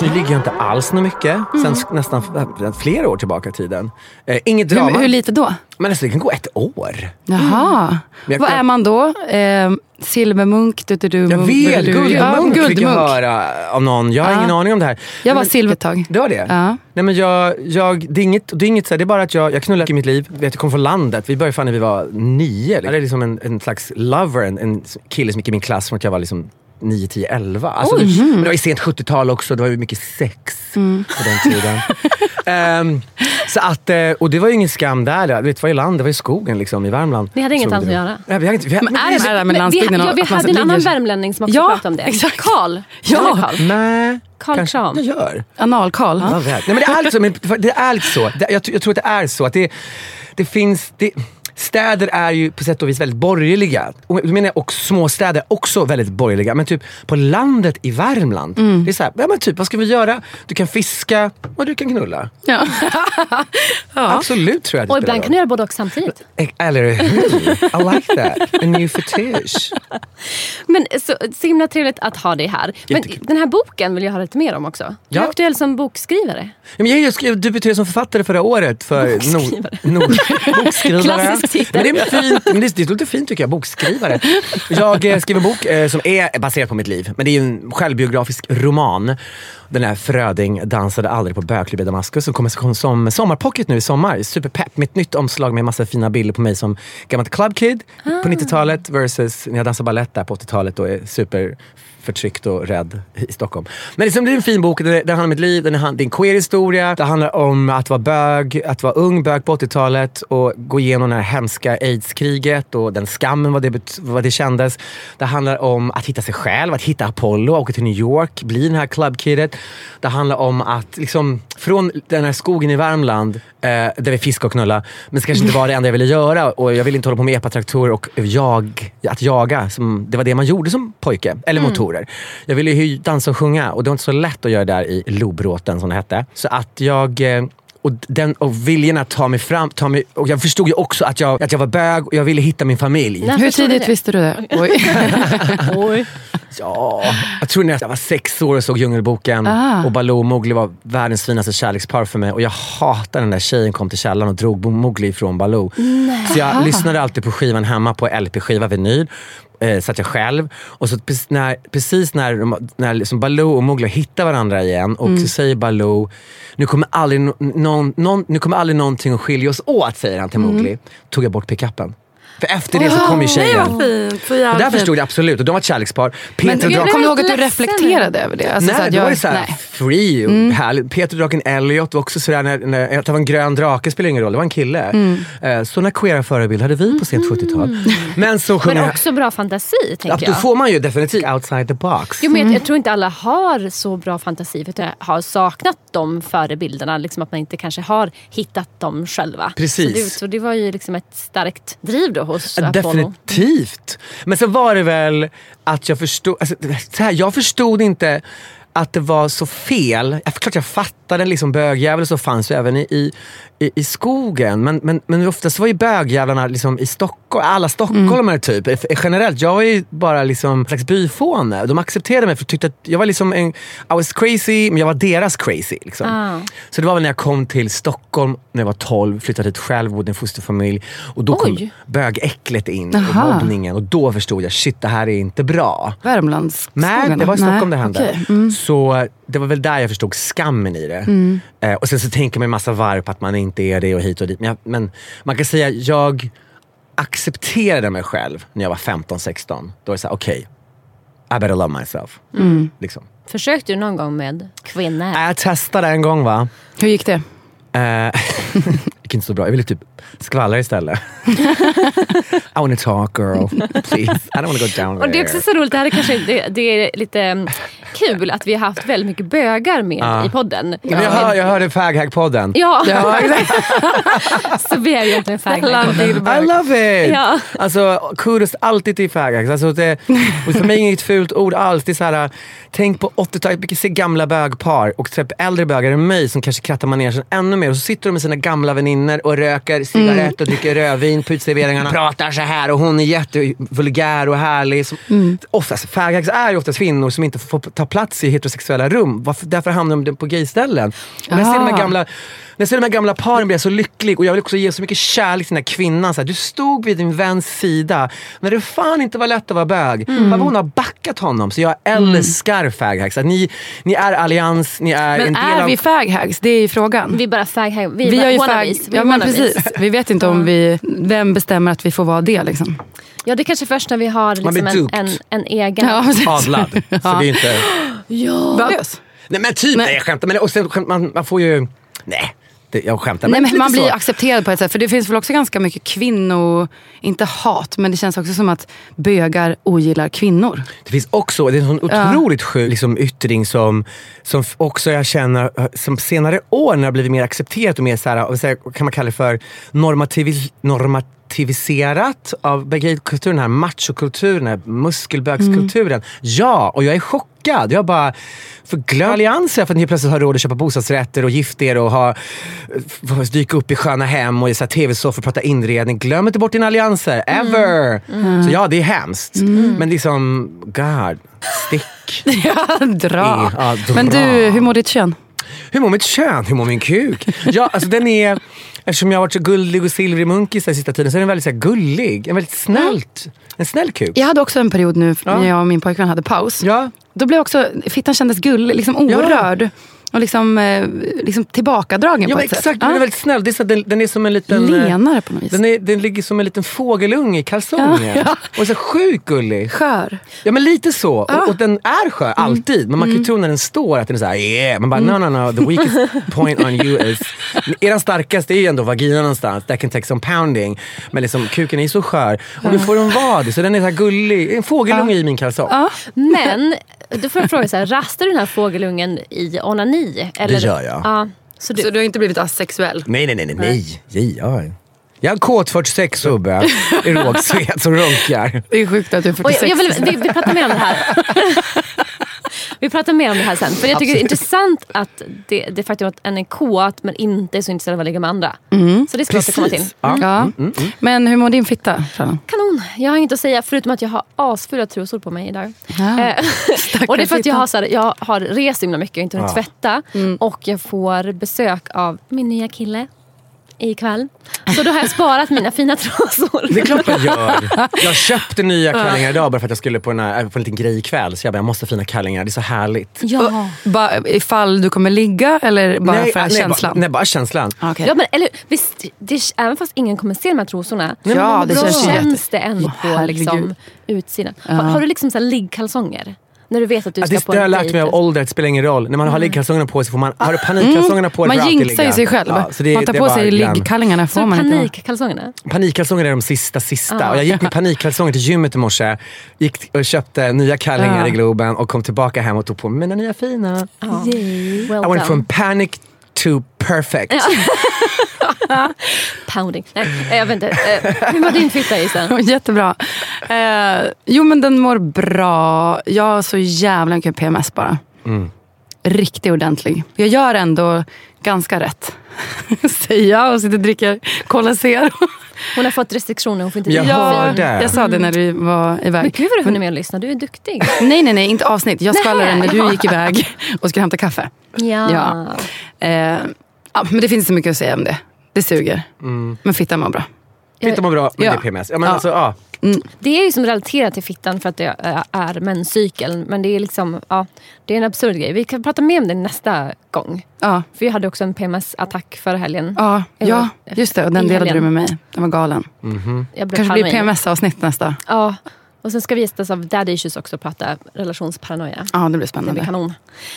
Just nu ligger jag inte alls något mycket. Sen sk- nästan flera år tillbaka i tiden. Eh, inget drama. Hur, hur lite då? Men alltså, det kan gå ett år. Jaha. Jag Vad är man då? Eh, silvermunk? Du, du, du, Jag vet, guldmunk Ja, fick jag höra av någon. Jag har Ja. ingen aning om det här. Jag var silver ett tag. Det var det? Ja. Nej, men jag, jag, det är inget, det är inget så här, det är bara att jag, jag knullar i mitt liv. Vet, jag kom från landet. Vi började fan när vi var nio. Jag är liksom en, en slags lover, en, en kille som gick i min klass från att jag var liksom 9, 10, 11. Alltså, det, men det var ju sent 70-tal också, det var ju mycket sex Mm. på den tiden. Ehm, så att, eh, och det var ju ingen skam där. Vet, det var ju land, det var ju skogen liksom, i Värmland. Ni hade inget annat att göra? Nej, vi hade inte, vi, Men är det så här med Men vi, landsbygden? ja, vi hade en annan värmlänning som också Ja, pratade om det. exakt. Karl. Ja. Karl. Nej, Carl kanske Kram. jag gör. Analkarl. Ja, väl. Nej, men det är lite så. Men det är lite så. Det, jag, jag tror att det är så. Att det, det finns... Det, städer är ju på sätt och vis väldigt borgerliga. Och då menar jag också småstäder också väldigt borgerliga. Men typ på landet i Värmland. Det är så här, ja, men typ, vad ska vi göra? Du kan fiska och du kan knulla. Ja. Absolut tror jag det Och ibland kan du göra både och samtidigt. Eh, Eller hur? I like that. A new fetish. Men så, så himla trevligt att ha dig här. Men Jättekul. den här boken vill jag höra lite mer om också. Du är Ja. aktuell som bokskrivare. Ja, men jag skrev debuterade som författare förra året. För Bokskrivare. Nord, nord, bokskrivare. Klassisk titel. Men det, är fint, men det, det låter fint tycker jag, bokskrivare. Jag eh, skrev en bok eh, som är baserad på mitt liv. Men det är ju en självbiografisk roman. Den här Fröding dansade aldrig på bögklubb i Damaskus som kommer som, som sommarpocket nu i sommar. Superpepp med ett nytt omslag med massa fina bilder på mig som gammalt clubkid på 90-talet versus när jag dansade balett där på 80-talet och är super förtryckt och rädd i Stockholm. Men liksom, det är en fin bok, den, den handlar om mitt liv, det är en queer historia. Det handlar om att vara bög, att vara ung bög på 80-talet och gå igenom det här hemska aidskriget och den skammen, vad det, vad det kändes. Det handlar om att hitta sig själv, att hitta Apollo, åka till New York, bli den här clubkidet. Det handlar om att liksom, från den här skogen i Värmland, eh, där vi fiskade och knulla, men det kanske inte var det enda jag ville göra och jag ville inte hålla på med epatraktorer och jag, att jaga. Som, det var det man gjorde som pojke, eller motorer. Jag ville ju dansa och sjunga och det var inte så lätt att göra det där i Lobråten som det hette. Så att jag eh, och, den, och viljan att ta mig fram, ta mig, och jag förstod ju också att jag, att jag var bög och jag ville hitta min familj. När Hur tidigt det? visste du det? Oj. Oj. Ja, jag tror när jag var sex år och såg Djungelboken Ah. och Baloo och Mowgli var världens finaste kärlekspar för mig. Och jag hatade när den där tjejen kom till källaren och drog Mowgli ifrån Baloo. Så jag lyssnade alltid på skivan hemma på LP-skiva, vinyl. Eh, satt jag själv. Och så precis när, precis när, när liksom Baloo och Mowgli hittar varandra igen och så säger Baloo, nu kommer, aldrig, no, någon, någon, nu kommer aldrig någonting att skilja oss åt, säger han till Mowgli. Tog jag bort pickuppen. För efter det så kom ju tjejen. Nej, vad fint. Så Och där förstod jag absolut. Och de var ett kärlekspar. Men Peter Drak- kommer ihåg att du reflekterade över det. Alltså, nej, så att det jag, var ju såhär nej. free och härligt. Peter Draken Elliot var också sådär, när, när, att det var en grön drake spelar ingen roll, det var en kille. Mm. Eh, sådana queera förebilder hade vi på sent 70-tal. Men så sjunger Men också bra fantasi, tänker då jag. får man ju definitivt outside the box. Jo, men jag, jag tror inte alla har så bra fantasi för att jag har saknat de förebilderna. Liksom att man inte kanske har hittat dem själva. Precis. Så det, så det var ju liksom ett starkt driv då hos Apollo. Definitivt. Men så var det väl att jag förstod, alltså, så här, jag förstod inte att det var så fel. Jag, klart jag fattade liksom bögjävel så fanns även i, i, i, i skogen. Men, men, men oftast var ju bögjävlarna liksom i Stockholm, alla stockholmare typ. Eh, Generellt, jag var ju bara liksom en slags byfåne. De accepterade mig för tyckte att jag var liksom en, I was crazy, men jag var deras crazy. Liksom. Ah. Så det var väl när jag kom till Stockholm när jag var 12, flyttade hit själv, bodde i en fosterfamilj. Och då kom Oj. bögäcklet in och mobbningen. Och då förstod jag, shit det här är inte bra. Värmlandsskogarna? Nej, det var i Stockholm det Nej, hände. okej. Mm. Så det var väl där jag förstod skammen i det. Eh, och sen så tänker man en massa varv på att man inte är det och hit och dit. Men, jag, men man kan säga, jag accepterade mig själv när jag var 15-16. Då var det såhär, okej, I better love myself. Liksom. Försökte du någon gång med kvinnor? Jag testade en gång va. Hur gick det? Eh, gick inte så bra. Jag ville typ skvallra istället. I wanna talk girl, please. I don't wanna go down there. Och det är också så roligt, det, här är kanske, det, det är lite mm, kul att vi har haft väldigt mycket bögar med Ja. i podden. Men jag, hör, jag hörde Faghack-podden. Ja, Ja, så vi är egentligen till I love it! Ja. Alltså kudos alltid till faggots. Alltså, det, för mig är det inget fult ord alls. Det är så här, tänk på 80-talet, vi ser gamla bögpar och typ äldre bögar än mig som kanske krattar manegen ännu mer. Och så sitter de med sina gamla vänner och röker cigarett och dricker rödvin på uteserveringarna. Pratar så här och hon är jättevulgär och härlig. Som, oftast, faggots är ju oftast kvinnor som inte får ta plats i heterosexuella rum. Varför, därför hamnar de på gayställen. Och jag ser de här Aha. gamla när jag ser de här gamla paren blir jag så lycklig och jag vill också ge så mycket kärlek till den här kvinnan. Så här, du stod vid din väns sida när det fan inte var lätt att vara bög. Mm. Varför hon har backat honom. Så jag älskar faghacks. Att ni, ni är allians, ni är en Men del är av... vi faghags? Det är ju frågan. Vi är bara fag Vi, Vi är gör ju fag... Vi är Ja, men precis. Vi vet inte om vi... Vem bestämmer att vi får vara det liksom? Ja, det är kanske först när vi har liksom en, en, en egen... Ja. Adlad. Så det är inte... Va? Nej men typ, nej, jag skämtar. Men, och sen, man, man får ju... Nej, det, jag skämtar. Nej, men lite man blir så. accepterad på ett sätt. För det finns väl också ganska mycket kvinno... Inte hat, men det känns också som att bögar ogillar kvinnor. Det finns också, det är en sån otroligt sjuk liksom, yttring som, som också jag känner som senare år när det har blivit mer accepterat och mer så här, kan man kalla det för normativis, normativiserat av gaykulturen, den här machokulturen, muskelbögskulturen. Ja, och jag är chockad. Jag bara, för glöm allianser för att ni plötsligt har råd att köpa bostadsrätter och gift er och ha, dyka upp i sköna hem och i tv-soffor och prata inredning. Glöm inte bort dina allianser, ever! Så ja, det är hemskt. Men liksom, God, stick. Ja, dra. Ja, dra. Men du, hur mår ditt kön? Hur mår mitt kön? Hur mår min kuk? Ja, alltså den är... Eftersom jag har varit så gullig och silvrig munkis den sista tiden så är den väldigt så här, gullig. En väldigt snällt, en snäll kuk. Jag hade också en period nu Ja. när jag och min pojkvän hade paus. Ja, Då blev också, fittan kändes gullig, liksom orörd. Och liksom, eh, liksom tillbakadragen ja på men ett sätt. exakt. Den är Ja. väldigt snäll. Det är så, att den, den är som en liten... eh, Lenare på något vis. Den, är, den ligger som en liten fågelunge i kalsongen. Ja, ja. Och så sjukt gullig. Skör. Ja men lite så. Och, och den är skör, Mm. alltid. Men man kan ju tro när den står att den är såhär yeah. Man bara no no no, the weakest point on you is... Eran starkaste är ju ändå vaginan någonstans. That can take some pounding. Men liksom kuken är ju så skör. Och nu får den vara det. Så den är så här gullig. En fågelunge i min kalsong. Men, då får jag fråga så här, rastar du den här fågelungen i onani? Eller? Det gör jag. Ja, så du, Så du har inte blivit asexuell? Nej nej nej nej. nej. nej. Ja. Jag är kåt 46 subbe i rågsved som runkar. Det är sjukt att du är och 46. jag, jag vill, vi, vi pratar mer om det här. vi pratar mer om det här sen. För jag tycker det är intressant att det, det faktum att en är kåt men inte är så intresserad av att ligga med andra. Så det ska vi återkomma till. Ja. Ja. Men hur mår din fitta? Kanon. Jag har inget att säga förutom att jag har asfulla trosor på mig idag. Ja. Eh, och det är för att jag har, så här, jag har rest himla mycket och inte hunnit Ja. tvätta. Och jag får besök av min nya kille ikväll. Så då har jag sparat mina fina trosor. Det är klart jag gör. Jag köpte nya kallingar idag bara för att jag skulle på en, äh, på en liten grej ikväll. Så jag bara, jag måste ha fina kallingar. Det är så härligt. Ja. Bara ifall du kommer ligga eller bara för nej, känslan? Bara, nej, bara känslan. Okej. Ja, men, eller, visst, det, även fast ingen kommer se de här trosorna Ja, det så känns känns det ändå på liksom, utsidan. Har, har du liksom så här liggkalsonger? När du vet att du Ja, ska det, på det har jag lärt mig av ålder, det spelar ingen roll. När man har liggkalsongerna på sig får man, har du panikkalsongerna på dig Man jinxar ju sig själv. Ja, det- man tar på sig liggkallingarna Så man panikkalsongerna? Panikkalsonger är de sista sista. Och jag gick med panikkalsonger till gymmet i morse. Gick och köpte nya kallingar i Globen och kom tillbaka hem och tog på mig mina nya fina. I done. went from panic to perfect. Pounding. Nej, jag vet inte. Eh, hur var din fitta Isen? Jättebra. Eh, jo men den mår bra. Jag har så jävla mycket PMS bara. Mm. riktigt ordentlig. Jag gör ändå ganska rätt. Säger jag och sitter och dricker Cola Zero. Hon har fått restriktioner, hon får inte Jag hörde. vin. jag sa det när vi var iväg. Men gud vad du hunnit med att lyssna, du är duktig. Nej, nej, nej, inte avsnitt. Jag skvallrade när du gick iväg och skulle hämta kaffe. Ja. Ja. Eh, ja, men det finns inte så mycket att säga om det. Det suger. Men fittan mår bra. Fitta mår bra, men Ja. det är PMS. Ja, men Ja. Alltså, ja. Det är ju som relaterat till fittan för att det är- är menscykeln. Men det är liksom, ja, det är en absurd grej. Vi kan prata mer om det nästa gång. Ja, För vi hade också en PMS-attack förra helgen. ja, ja just det. Och den delade du med mig. Den var galen. Jag blev Kanske blir. PMS-avsnitt nästa. Ja. Och sen ska vi gästas av Daddy Issues också och prata relationsparanoia. Ja, det blir Det blir spännande. kanon.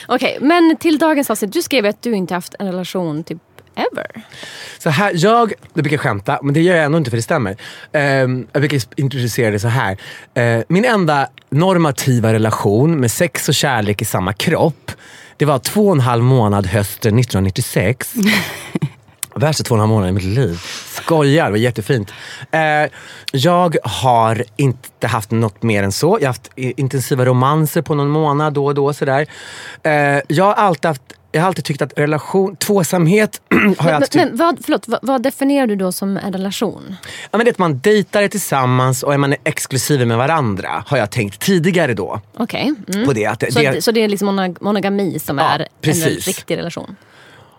Okej, men till dagens avsnitt. Du skrev att du inte haft en relation typ ever. Så här, jag, jag brukar skämta, men det gör jag ändå inte för det stämmer. Ehm, jag brukar introducera det så här. Eh, min enda normativa relation med sex och kärlek i samma kropp, det var två och en halv månad hösten 1996. Värsta två och en halv månader i mitt liv. Skojar, det var jättefint. Eh, jag har inte haft något mer än så. Jag har haft intensiva romanser på någon månad då och då. Sådär. Eh, jag, har alltid haft, jag har alltid tyckt att relation, tvåsamhet har jag alltid men vad, förlåt, vad, vad definierar du då som en relation? Ja, men det är att man dejtar tillsammans och är man exklusiva med varandra. Har jag tänkt tidigare då. Okej. Mm. På det, att det, Så, det, så det är liksom monog- monogami som Ja, är en precis. riktig relation?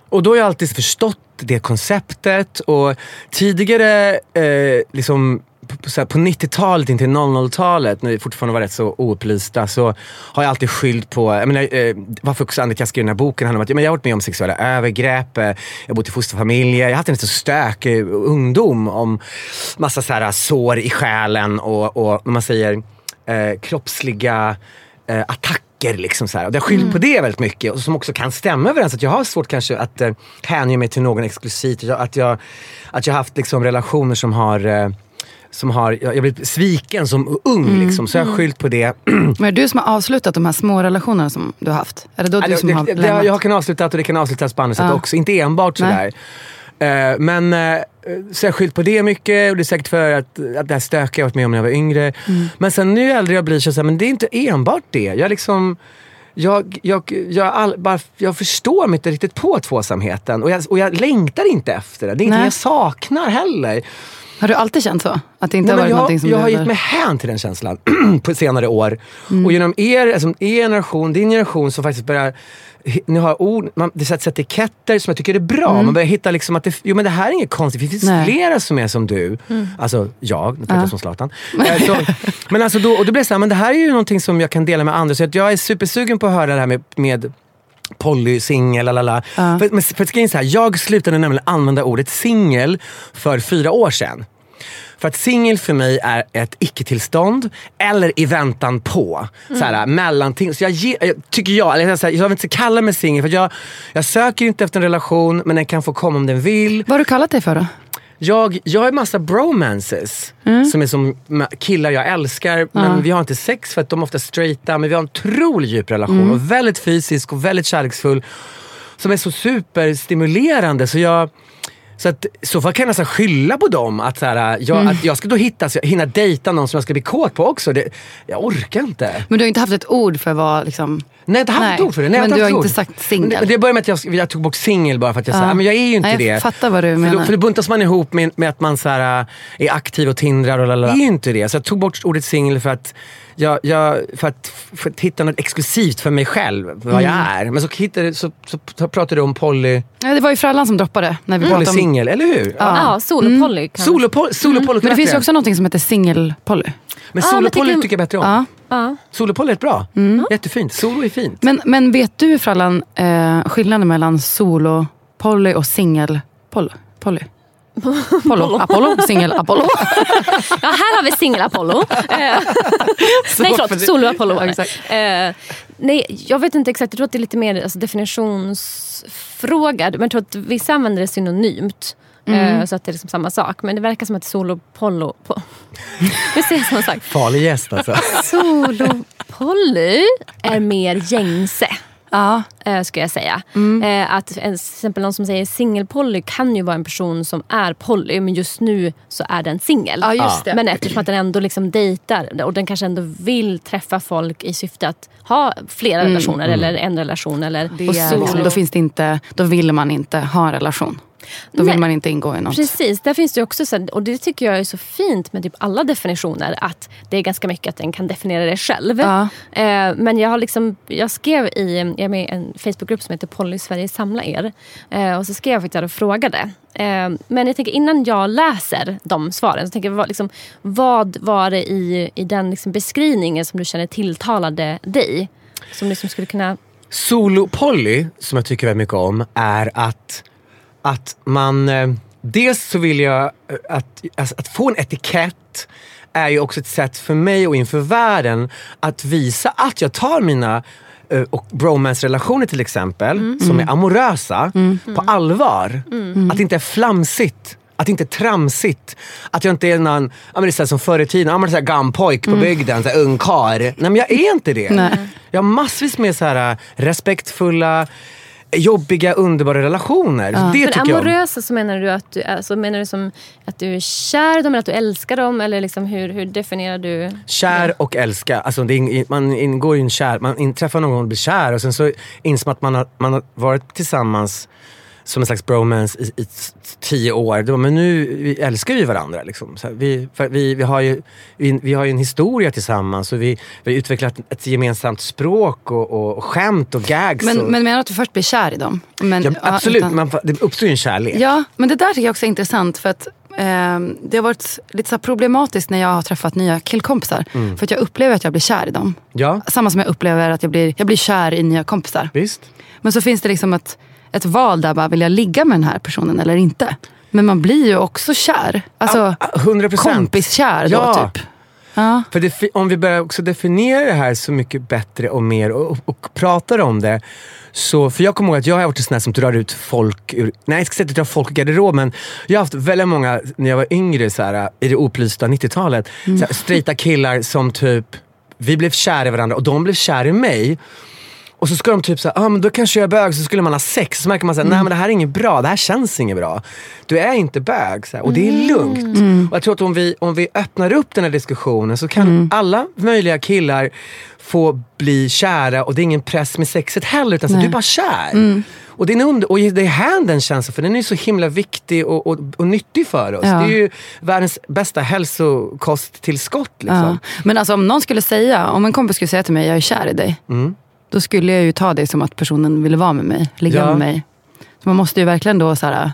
och då har jag alltid förstått det konceptet. Och tidigare, eh, liksom, på, på, så här, på 90-talet in till 00-talet, när vi fortfarande var rätt så oupplysta, så har jag alltid skyllt på, jag menar, eh, varför också jag skrev den här boken handlar om att ja, men jag har varit med om sexuella övergrepp, eh, jag har bott i fosterfamiljer, jag har haft en så stökig ungdom om massa så här, sår i själen och, och man säger eh, kroppsliga eh, attacker. Liksom så här. Och det har skyllt på det väldigt mycket och som också kan stämma överens. Att jag har svårt kanske att eh, hänge mig till någon exklusivt. Jag- Att jag, att jag haft liksom, relationer som har eh, som har, jag jag blivit sviken som ung liksom, så jag har skyllt på det. Men är det du som har avslutat de här små relationerna som du har haft? Är det då du det, som har det, det, lämnat? jag kan avsluta och det kan avslutas på andra sätt Ja. också. Inte enbart sådär. Eh, men eh, så jag har skyllt på det mycket och det är säkert för att, att det här stökiga jag varit med om när jag var yngre. Mm. Men sen nu äldre jag blir så säger men det är inte enbart det. Jag liksom jag, jag, jag, all, bara, jag förstår mig inte riktigt på tvåsamheten och jag, och jag längtar inte efter det. Det är ingenting jag saknar heller. Har du alltid känt så? Att det inte Nej, har varit jag, någonting som jag har gett mig hän till den känslan på senare år. Mm. Och genom er, alltså, er generation, din generation som faktiskt börjar ni har ord, man, det sätts etiketter som jag tycker är bra. Man börjar hitta liksom att det, jo, men det här är inget konstigt, det finns Mm. Nej. flera som är som du. Alltså jag, nu pratar jag Ja. som Zlatan. Eh, så, men alltså då, och då blir det så här, men det här är ju någonting som jag kan dela med andra. Så jag är supersugen på att höra det här med, med Polly, singel, lalala. Ja. För, men, för så här, jag slutade nämligen använda ordet singel för fyra år sedan. För att singel för mig är ett icke-tillstånd eller i väntan på. Mm. Så här, mellanting. Så jag, ge, tycker jag, eller så här, jag vill inte kalla mig singel för jag, jag söker inte efter en relation men den kan få komma om den vill. Vad har du kallat dig för då? Jag, jag har en massa bromances som är som killar jag älskar men Mm. Vi har inte sex för att de är ofta straighta men vi har en otroligt djup relation Mm. och väldigt fysisk och väldigt kärleksfull. Som är så superstimulerande så jag så att, så fall kan jag nästan skylla på dem. Att, så här, jag, Mm. att jag ska då hitta, så jag hinna dejta någon som jag ska bli kåt på också. Det, jag orkar inte. Men du har inte haft ett ord för vad liksom... Nej, jag har inte haft ett ord för det. Nej, jag men du har inte sagt singel. Det, det började med att jag, jag tog bort singel bara för att jag Ja. sa, men jag är ju inte Nej, det. jag fattar vad du för menar. Då, för då buntas man ihop med, med att man så här, är aktiv och tindrar och lalala. Jag är ju inte det. Så jag tog bort ordet singel för att, jag, jag, för, att, för att hitta något exklusivt för mig själv, vad Mm. jag är. Men så, hittade, så, så, pratade du om poly, Ja, det var ju Frallan som droppade när vi pratade om... polysingel, eller hur? Ja, solopolly. kan man- Solopoly, solopoly Mm. Men det finns ju också något som heter singelpoly. Men Ja, men solopoly tycker- tycker jag bättre om. Ja. Ja. Solopoly är bra. Jättefint. Solo är fint. Men, men vet du Frallan eh, skillnaden mellan solo-poly och singel-poly? Poly? Polo, Apollo, singel-Apollo. Ja, här har vi singel-Apollo. Eh, nej, för förlåt. Solo-Apollo. Eh, nej, jag vet inte exakt. Jag tror att det är lite mer alltså, definitionsfråga. Men jag tror att vissa använder det synonymt. Eh, så att det är liksom samma sak. Men det verkar som att solo-pollo... Po- det ser som sagt. Farlig gäst alltså. Solo-poly är mer gängse. Ja. eh, ska jag säga. Eh, att en, till exempel någon som säger singelpoly kan ju vara en person som är poly men just nu så är den singel. Ja, just det. Men eftersom att den ändå liksom dejtar och den kanske ändå vill träffa folk i syfte att ha flera relationer eller en relation. Eller, Det och är solo. liksom, då, finns det inte, då vill man inte ha en relation. Då Nej. vill man inte ingå i något. Precis, där finns det också och det tycker jag är så fint med typ alla definitioner att det är ganska mycket att den kan definiera det själv. Ja. Eh, men jag har liksom, jag skrev i, jag är med i en Facebookgrupp som heter Polly Sverige samla er. Eh, och så skrev jag faktiskt och frågade. Eh, men jag tänker innan jag läser de svaren så tänker jag vad, liksom, vad var det i, i den liksom beskrivningen som du känner tilltalade dig? Som liksom skulle kunna Solo-poly, som jag tycker väldigt mycket om, är att, att man... Eh, dels så vill jag... eh, Att, alltså, att få en etikett är ju också ett sätt för mig och inför världen att visa att jag tar mina eh, och bromance-relationer till exempel, som är amorösa, på allvar. Att det inte är flamsigt. Att det inte är tramsigt. Att jag inte är någon, ja, men det är så som förr i tiden, ja, men det är så här gampojk på bygden, så här ungkar. Nej men jag är inte det. Nej. Jag har massvis med så här respektfulla, jobbiga, underbara relationer. Det Men tycker jag om. amorösa så menar du att du, alltså menar du som att du är kär i dem eller att du älskar dem? Eller liksom hur, hur definierar du? Kär och älska. Alltså det är, man ingår i en kär, man träffar någon och blir kär och sen så inser man att man har, man har varit tillsammans som en slags bromance i, i tio år. Då, men nu vi älskar vi varandra. Liksom. Här, vi, vi, vi, har ju, vi, vi har ju en historia tillsammans och vi, vi har utvecklat ett gemensamt språk och, och, och skämt och gags. Men, och, men menar du att du först blir kär i dem? Men, ja, absolut, utan- man, det uppstår ju en kärlek. Ja, men det där tycker jag också är intressant. För att ehm, Det har varit lite så problematiskt när jag har träffat nya killkompisar. Mm. För att jag upplever att jag blir kär i dem. Ja, Samma som jag upplever att jag blir, jag blir kär i nya kompisar. visst. Men så finns det liksom ett, ett val där, bara, vill jag ligga med den här personen eller inte? Men man blir ju också kär. Alltså Ah, 100%. kompiskär då Ja. typ. Ja. För det, om vi börjar också definiera det här så mycket bättre och mer och, och pratar om det. Så, för jag kommer ihåg att jag har varit en sån här som drar ut folk ur, nej jag ska säga att jag drar folk ur garderob men jag har haft väldigt många, när jag var yngre så här, i det upplysta 90-talet, mm. straighta killar som typ, vi blev kära i varandra och de blev kära i mig. Och så ska de typ säga, ah, men då kanske jag är bög så skulle man ha sex. Så märker man såhär, nej men det här är inget bra, det här känns inget bra. Du är inte bög. Så här, och det är lugnt. Och jag tror att om vi, om vi öppnar upp den här diskussionen så kan alla möjliga killar få bli kära och det är ingen press med sexet heller utan så, du är bara kär. Och det är, under, och det är här den känslan, för den är så himla viktig och, och, och nyttig för oss. Ja. Det är ju världens bästa hälsokosttillskott. Liksom. Ja. Men alltså om någon skulle säga, om en kompis skulle säga till mig, jag är kär i dig. Mm. Då skulle jag ju ta det som att personen ville vara med mig, ligga Ja. med mig. Så man måste ju verkligen då så här,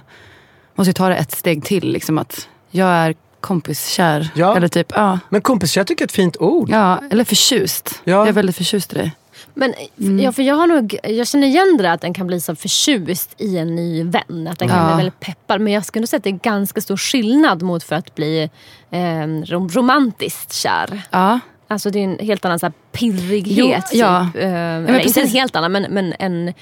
måste ju ta det ett steg till. Liksom att jag är kompiskär. Ja. Eller typ, ja. Men kompis, jag tycker det är ett fint ord. Ja, eller förtjust. Ja. Jag är väldigt förtjust i dig. Men Mm. ja, för jag, har nog, jag känner igen det där att den kan bli så förtjust i en ny vän. Att den kan Ja. bli väldigt peppad. Men jag skulle nog säga att det är ganska stor skillnad mot för att bli eh, rom- romantiskt kär. Ja. Alltså det är en helt annan så pirrighet. Jo, ja. typ. Eh, eller inte en helt annan men, men en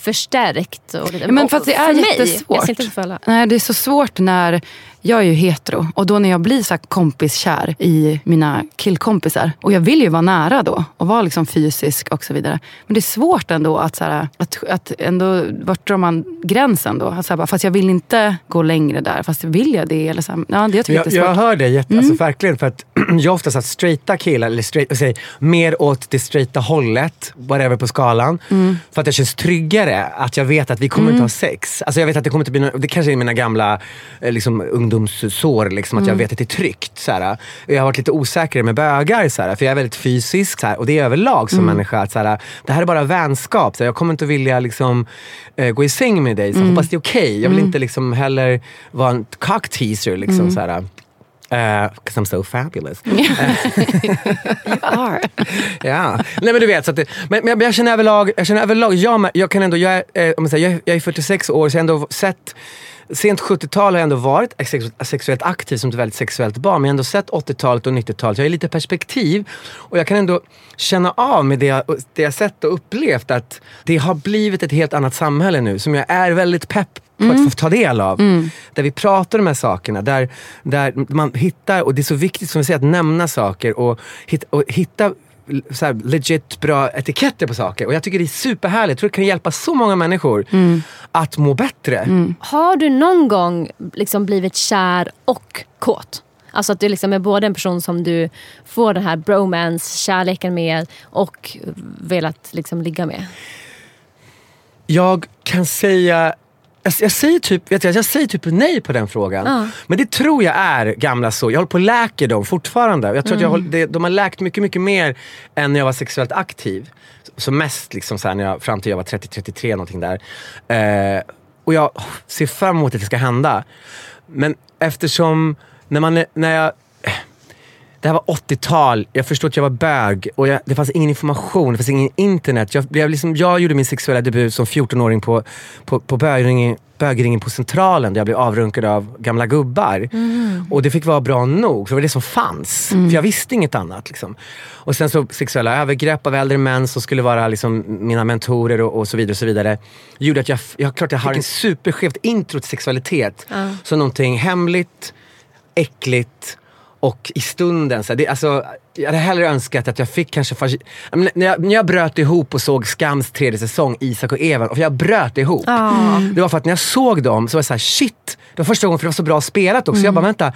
förstärkt. Och, Ja, men för att det är för mig, jättesvårt. Jag ser inte. Nej, det är så svårt när, jag är ju hetero och då när jag blir så här kompiskär i mina killkompisar. Och jag vill ju vara nära då och vara liksom fysisk och så vidare. Men det är svårt ändå att, så här, att, att ändå, vart drar man gränsen då? Att så här, bara, fast jag vill inte gå längre där, fast vill jag det? Eller så här, ja, det jag Jag, är jag hör det jätte, alltså, verkligen. För att jag ofta sagt straighta killar, eller straight, säger, mer åt det straighta hållet, whatever på skalan. För att jag känns tryggare. Att jag vet att vi kommer inte ha sex. Alltså jag vet att det kommer inte bli det kanske är mina gamla eh, liksom, ungdomssår. Liksom, att jag vet att det är tryggt. Såhär. Jag har varit lite osäker med bögar. Såhär, för jag är väldigt fysisk. Såhär, och det är överlag som människa. Att, såhär, det här är bara vänskap. Såhär, jag kommer inte vilja liksom, eh, gå i säng med dig. Så jag hoppas det är okej. Jag vill inte liksom, heller vara en cock teaser. Liksom, såhär. Uh, Cause I'm so fabulous. ja. Nej men du vet, så att det, men, men jag känner överlag, jag känner överlag, jag, jag kan ändå, jag är, eh, om jag, säger, jag, jag är 46 år så jag har ändå sett Sent 70-tal har jag ändå varit sex- sexuellt aktiv som ett väldigt sexuellt barn. Men jag har ändå sett 80-talet och 90-talet. Jag har lite perspektiv. Och jag kan ändå känna av med det jag, det jag sett och upplevt att det har blivit ett helt annat samhälle nu. Som jag är väldigt pepp på att få ta del av. Där vi pratar om de här sakerna. Där, där man hittar, och det är så viktigt som vi säger att nämna saker och hitta, och hitta så här, legit bra etiketter på saker. Och jag tycker det är superhärligt. Jag tror det kan hjälpa så många människor att må bättre. Har du någon gång liksom blivit kär och kåt? Alltså att du liksom är både en person som du får den här bromance-kärleken med och velat liksom ligga med. Jag kan säga jag, jag, säger typ, vet jag, jag säger typ nej på den frågan. Ja. Men det tror jag är gamla så. Jag håller på och läker dem fortfarande. Jag tror att jag håller, det, de har läkt mycket, mycket mer än när jag var sexuellt aktiv. Som mest liksom så här, när jag, fram till jag var 30-33 någonting där. Eh, och jag ser fram emot att det ska hända. Men eftersom, när man, är- när jag det här var 80-tal, jag förstod att jag var bög och jag, det fanns ingen information, det fanns ingen internet. Jag, blev liksom, jag gjorde min sexuella debut som 14-åring på, på, på bögringen, bögringen på Centralen där jag blev avrunkad av gamla gubbar. Och det fick vara bra nog, för det var det som fanns. För jag visste inget annat. Liksom. Och sen så sexuella övergrepp av äldre män som skulle vara liksom mina mentorer och, och så vidare. och så vidare gjorde att jag, jag, klart jag har en superskevt intro till sexualitet. Som någonting hemligt, äckligt och i stunden. Så här, det, alltså, jag hade hellre önskat att jag fick kanske... fas- Jag menar, När jag, när jag bröt ihop och såg Skams tredje säsong, Isak och Eva, och jag bröt ihop. Det var för att när jag såg dem så var det så här, shit. Det var första gången för det var så bra spelat också. Jag bara, vänta.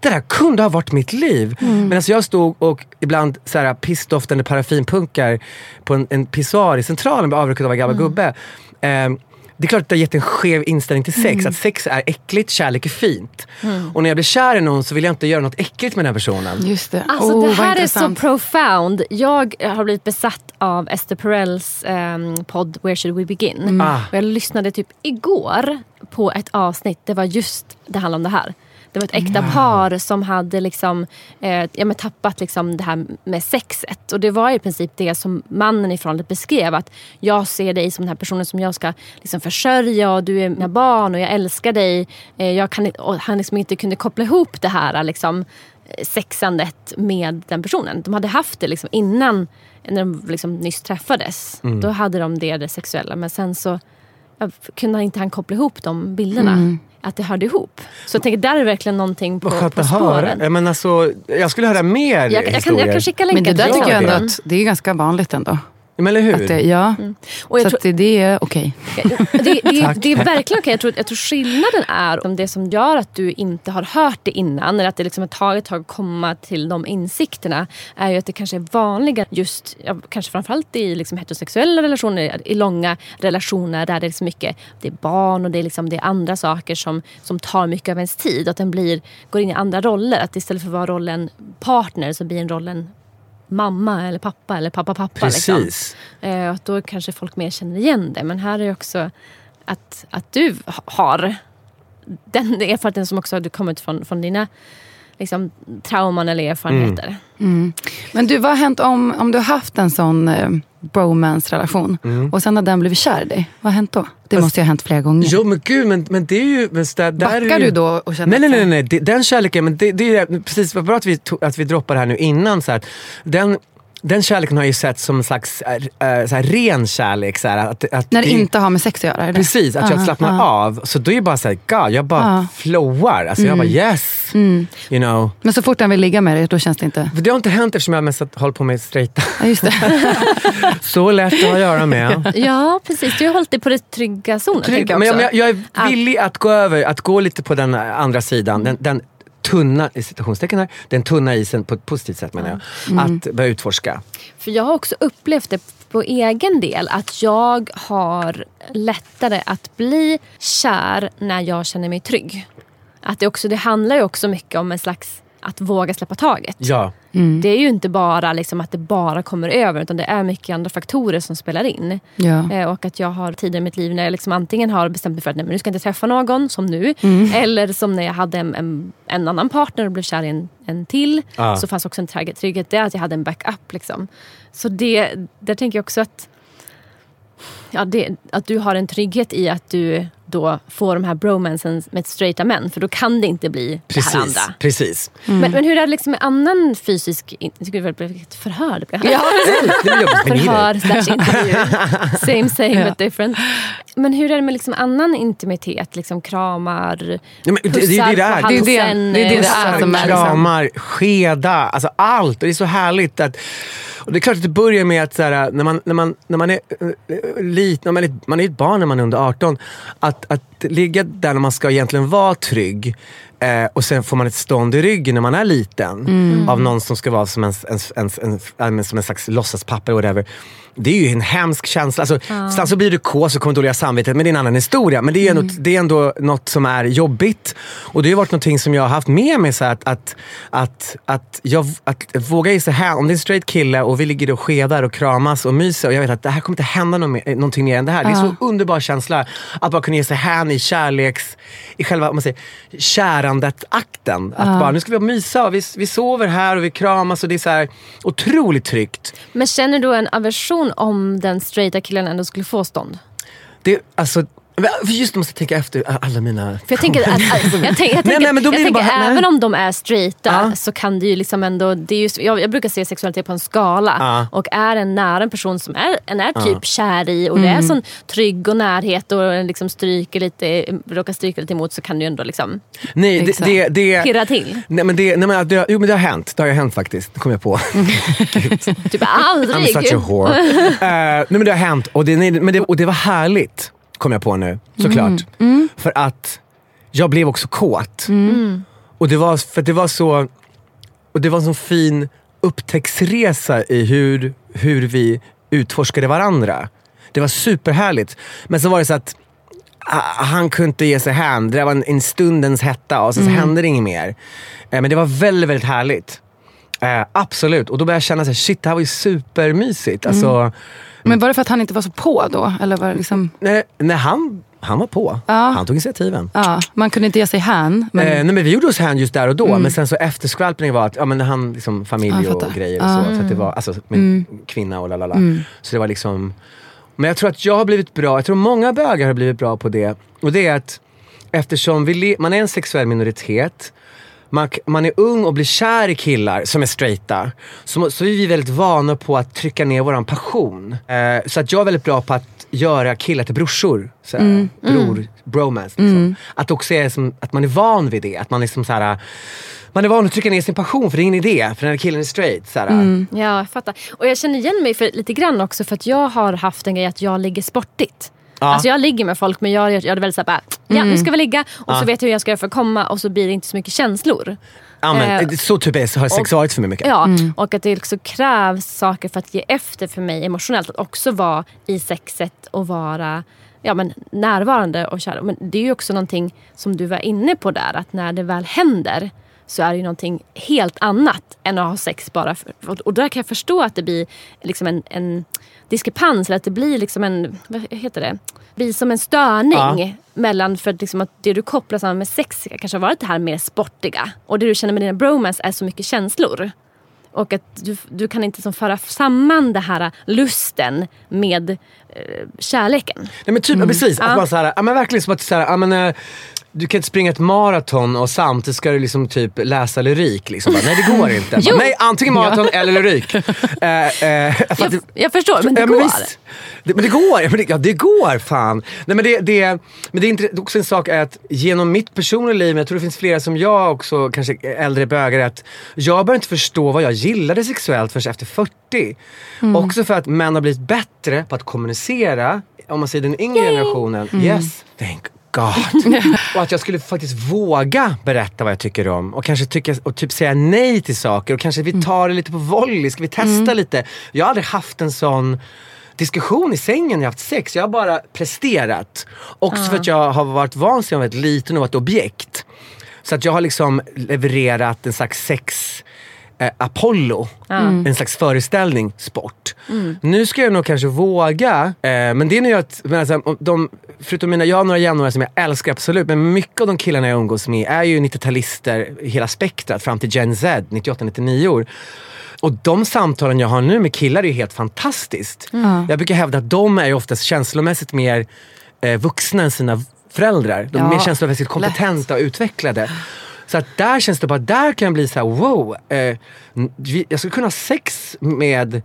Det där kunde ha varit mitt liv. Men alltså jag stod och ibland så här, pissdoftande paraffinpunkar på en, en pissoar i centralen med avrunkad av en gammal gubbe. Ehm, det är klart att det har gett en skev inställning till sex. Att sex är äckligt, kärlek är fint. Och när jag blir kär i någon så vill jag inte göra något äckligt med den här personen. Just det. Alltså oh, det här är så profound. Jag har blivit besatt av Esther Perels ehm, podd Where should we begin? Ah. Och jag lyssnade typ igår på ett avsnitt. Det var just, det handlade om det här. Det var ett äkta par som hade liksom, eh, ja, tappat liksom det här med sexet. Och det var i princip det som mannen i förhållandet beskrev. Att jag ser dig som den här personen som jag ska liksom försörja och du är mina barn och jag älskar dig. Eh, jag kan, han liksom inte kunde koppla ihop det här liksom, eh, sexandet med den personen. De hade haft det liksom innan, när de liksom nyss träffades. Då hade de det, det sexuella. Men sen så ja, kunde inte han koppla ihop de bilderna. Att det hörde ihop. Så jag tänker, där är verkligen någonting på, på höra. spåren. Jag, men alltså, jag skulle höra mer Jag, jag, kan, jag kan skicka Men länkar det där tycker jag ändå att det är ganska vanligt ändå. Men eller hur? Att det, ja. Och jag så tror- att det, det är okej. Det, det, det är verkligen okej. Jag tror, jag tror skillnaden är om det som gör att du inte har hört det innan eller att det liksom har tagit ett tag att komma till de insikterna är ju att det kanske är vanligare just, ja, kanske framförallt i liksom heterosexuella relationer, i långa relationer där det är liksom mycket det är barn och det är, liksom, det är andra saker som, som tar mycket av ens tid. Att den blir, går in i andra roller. Att istället för att vara rollen partner så blir en rollen mamma eller pappa eller pappa pappa. Liksom. Precis. Eh, och då kanske folk mer känner igen det. Men här är också att, att du ha- har den erfarenheten som också har kommit från, från dina liksom, trauman eller erfarenheter. Men du, vad har hänt om, om du har haft en sån eh, bromance-relation och sen har den blivit kär i dig? Vad har hänt då? Det måste ju ha hänt flera gånger. Jo men gud, men, men det är ju... Men där, där är Backar ju... du då och känner Nej, nej, nej, nej. Det, den kärleken, men det, det är precis vad bra att vi, tog, att vi droppar det här nu innan. Så här, den, den kärleken har jag ju sett som en slags äh, äh, så här, ren kärlek. Så här, att, att När det det- inte har med sex att göra? Det? Precis, att jag Ah, slappnar ah. av. Så då är det bara såhär, god, jag bara Ah. flowar. Alltså jag bara yes. You know. Men så fort han vill ligga med dig, då känns det inte... För det har inte hänt eftersom jag mest hållit på med straighta. Ja, just det. Så lätt att ha att göra med. Ja, precis. Du har hållit dig på det trygga zonen. Trygg, tänker men jag jag, men jag, jag är villig att gå över, att gå lite på den andra sidan. Den, den tunna, i citationstecken här, den tunna isen på ett positivt sätt menar jag. Att börja utforska. För jag har också upplevt det på egen del att jag har lättare att bli kär när jag känner mig trygg. Att det, också, det handlar ju också mycket om en slags att våga släppa taget. Ja. Det är ju inte bara liksom att det bara kommer över utan det är mycket andra faktorer som spelar in. Ja. Eh, och att jag har tidigare i mitt liv när jag liksom antingen har bestämt mig för att nej, men nu ska jag inte träffa någon, som nu. Eller som när jag hade en, en, en annan partner och blev kär i en, en till. Ja. Så fanns också en trygg- trygghet där att jag hade en backup. Liksom. Så det, där tänker jag också att, ja, det, att du har en trygghet i att du då få de här bromansen med straighta män. För då kan det inte bli det här Precis. andra. precis. Men, men hur är det liksom med annan fysisk... skulle väl bli ett förhör. Det blir. Ja, Det är jobbigt med Förhör det. slash intervju. same same Ja. but different. Men hur är det med liksom annan intimitet? Liksom kramar, Ja, men det, det, det, är det, pussar på. Det är det- halsen. det är det det pussar är på som är liksom- Kramar, skeda, alltså allt. Och det är så härligt att och det är klart att det börjar med att så här, när, man, när, man, när man är uh, liten, när man är, man är ett barn när man är under 18, att, att ligga där man ska egentligen vara trygg eh, och sen får man ett stånd i ryggen när man är liten av någon som ska vara som en, en, en, en, som en slags låtsaspapper eller whatever. Det är ju en hemsk känsla. Alltså, Sen så blir du kås och kommer dåliga samvetet, men det är en annan historia. Men det är, ändå, det är ändå något som är jobbigt. Och det har varit någonting som jag har haft med mig. Så att, att, att, att, jag, att våga ge sig här. Om det är en straight kille och vi ligger och skedar och kramas och myser och jag vet att det här kommer inte hända någon någonting mer än det här. Det är en så underbar känsla att bara kunna ge sig hän i kärleks... I själva om man säger, kärandet-akten. Att bara, nu ska vi mysa och vi, vi sover här och vi kramas och det är så här otroligt tryggt. Men känner du en aversion om den straighta killen ändå skulle få stånd? Det, alltså, just måste tänka efter alla mina... För jag tänker, att, att, jag tänker, jag tänker, Nej, nej, men då blir jag det tänker bara- nej. även om de är straighta Ja. så kan det ju liksom ändå... Det är just, jag, jag brukar se sexualitet på en skala. Ja. Och är en nära en person som är, en är typ kär i och det är sån trygg och närhet och en liksom stryker lite, råkar stryka lite emot så kan det ju ändå liksom Nej, det, Exakt. det, det, pirra till. nej, men det, nej, men det, jo men det har hänt. Det har ju hänt faktiskt. Det kom jag på. Typ I'm aldrig. such a whore. Eh, nej men det har hänt och det, nej, men det, och det var härligt. Kom jag på nu, såklart. För att jag blev också kåt. Och det var, för det var så och det var en så fin upptäcktsresa i hur, hur vi utforskade varandra. Det var superhärligt. Men så var det så att ah, han kunde inte ge sig hän. Det var en, en stundens hetta och så, så hände det inget mer. Eh, men det var väldigt, väldigt härligt. Eh, absolut. Och då började jag känna att shit, det här var ju supermysigt. Alltså, Men var det för att han inte var så på då? Eller var det liksom, när, när han, han var på. Ja. Han tog initiativen. ja, man kunde inte ge sig hän. Men, Eh, nej, men vi gjorde oss hän just där och då, men sen så efterskvalpningen var att ja, men han liksom familj och grejer och så. så att det var, alltså, med kvinna och lalala. Så det var liksom... Men jag tror att jag har blivit bra, jag tror många bögar har blivit bra på det. Och det är att eftersom vi man är en sexuell minoritet, man, man är ung och blir kär i killar som är straighta, så, så är vi väldigt vana på att trycka ner våran passion. Eh, så att jag är väldigt bra på att göra killar till brorsor. Såhär, Bror, bromance. Liksom. Att också är som, att man är van vid det. Att man liksom såhär, man är van att trycka ner sin passion för det är ingen idé, för den här killen är straight. Såhär. Ja, jag fattar. Och jag känner igen mig för, lite grann också för att jag har haft en grej att jag ligger sportigt. Ja. Alltså jag ligger med folk men jag jag är väldigt såhär ja nu ska vi ligga och så Ja. vet jag hur jag ska göra för att komma och så blir det inte så mycket känslor. Ja, men, Eh, så typ är, har sex varit för mig mycket. Ja, och att det också krävs saker för att ge efter för mig emotionellt. Att också vara i sexet och vara ja, men närvarande och kär. Men det är ju också någonting som du var inne på där. Att när det väl händer så är det ju någonting helt annat än att ha sex bara. För, och där kan jag förstå att det blir liksom en, en diskrepans. Eller att det blir liksom en, vad heter det? blir som en störning. Ja. Mellan, för att liksom att det du kopplar samman med sex kanske har varit det här mer sportiga. Och det du känner med dina bromance är så mycket känslor. Och att du, du kan inte som föra samman det här lusten med eh, kärleken. Nej, men typ, precis. Att Ja. man såhär, ja, men verkligen som att såhär, ja, men, eh, du kan inte springa ett maraton och samtidigt ska du liksom typ läsa lyrik. Liksom. Bara, nej det går inte. Bara, nej, antingen maraton eller lyrik. Eh, eh, Jag, det- jag förstår, men det Ja, går. visst. Det, men det går, ja, men det, ja det går fan. Nej, men det, det, men det är inte, också en sak är att genom mitt personliga liv, men jag tror det finns flera som jag också, kanske äldre bögar, att jag börjar inte förstå vad jag gillade sexuellt förrän efter 40. Också för att män har blivit bättre på att kommunicera, om man säger den yngre generationen. Yes, thank God. och att jag skulle faktiskt våga berätta vad jag tycker om och kanske tycka, och typ säga nej till saker och kanske vi tar det lite på volley, ska vi testa lite? Jag har aldrig haft en sån diskussion i sängen när jag haft sex. Jag har bara presterat. Också för att jag har varit van sedan jag var ett liten och var ett objekt. Så att jag har liksom levererat en slags sex eh, Apollo. En slags föreställning, sport. Nu ska jag nog kanske våga, eh, men det är nog att, men alltså, de, förutom mina, jag har några jämnåriga som jag älskar absolut, men mycket av de killarna jag umgås med är ju 90-talister, hela spektrat fram till Gen Z, 98-99 år. Och de samtalen jag har nu med killar är ju helt fantastiskt. Jag brukar hävda att de är ju oftast känslomässigt mer eh, vuxna än sina föräldrar. De är Ja, mer känslomässigt kompetenta och utvecklade. Så att där känns det bara, där kan jag bli så här: wow. Eh, jag skulle kunna ha sex med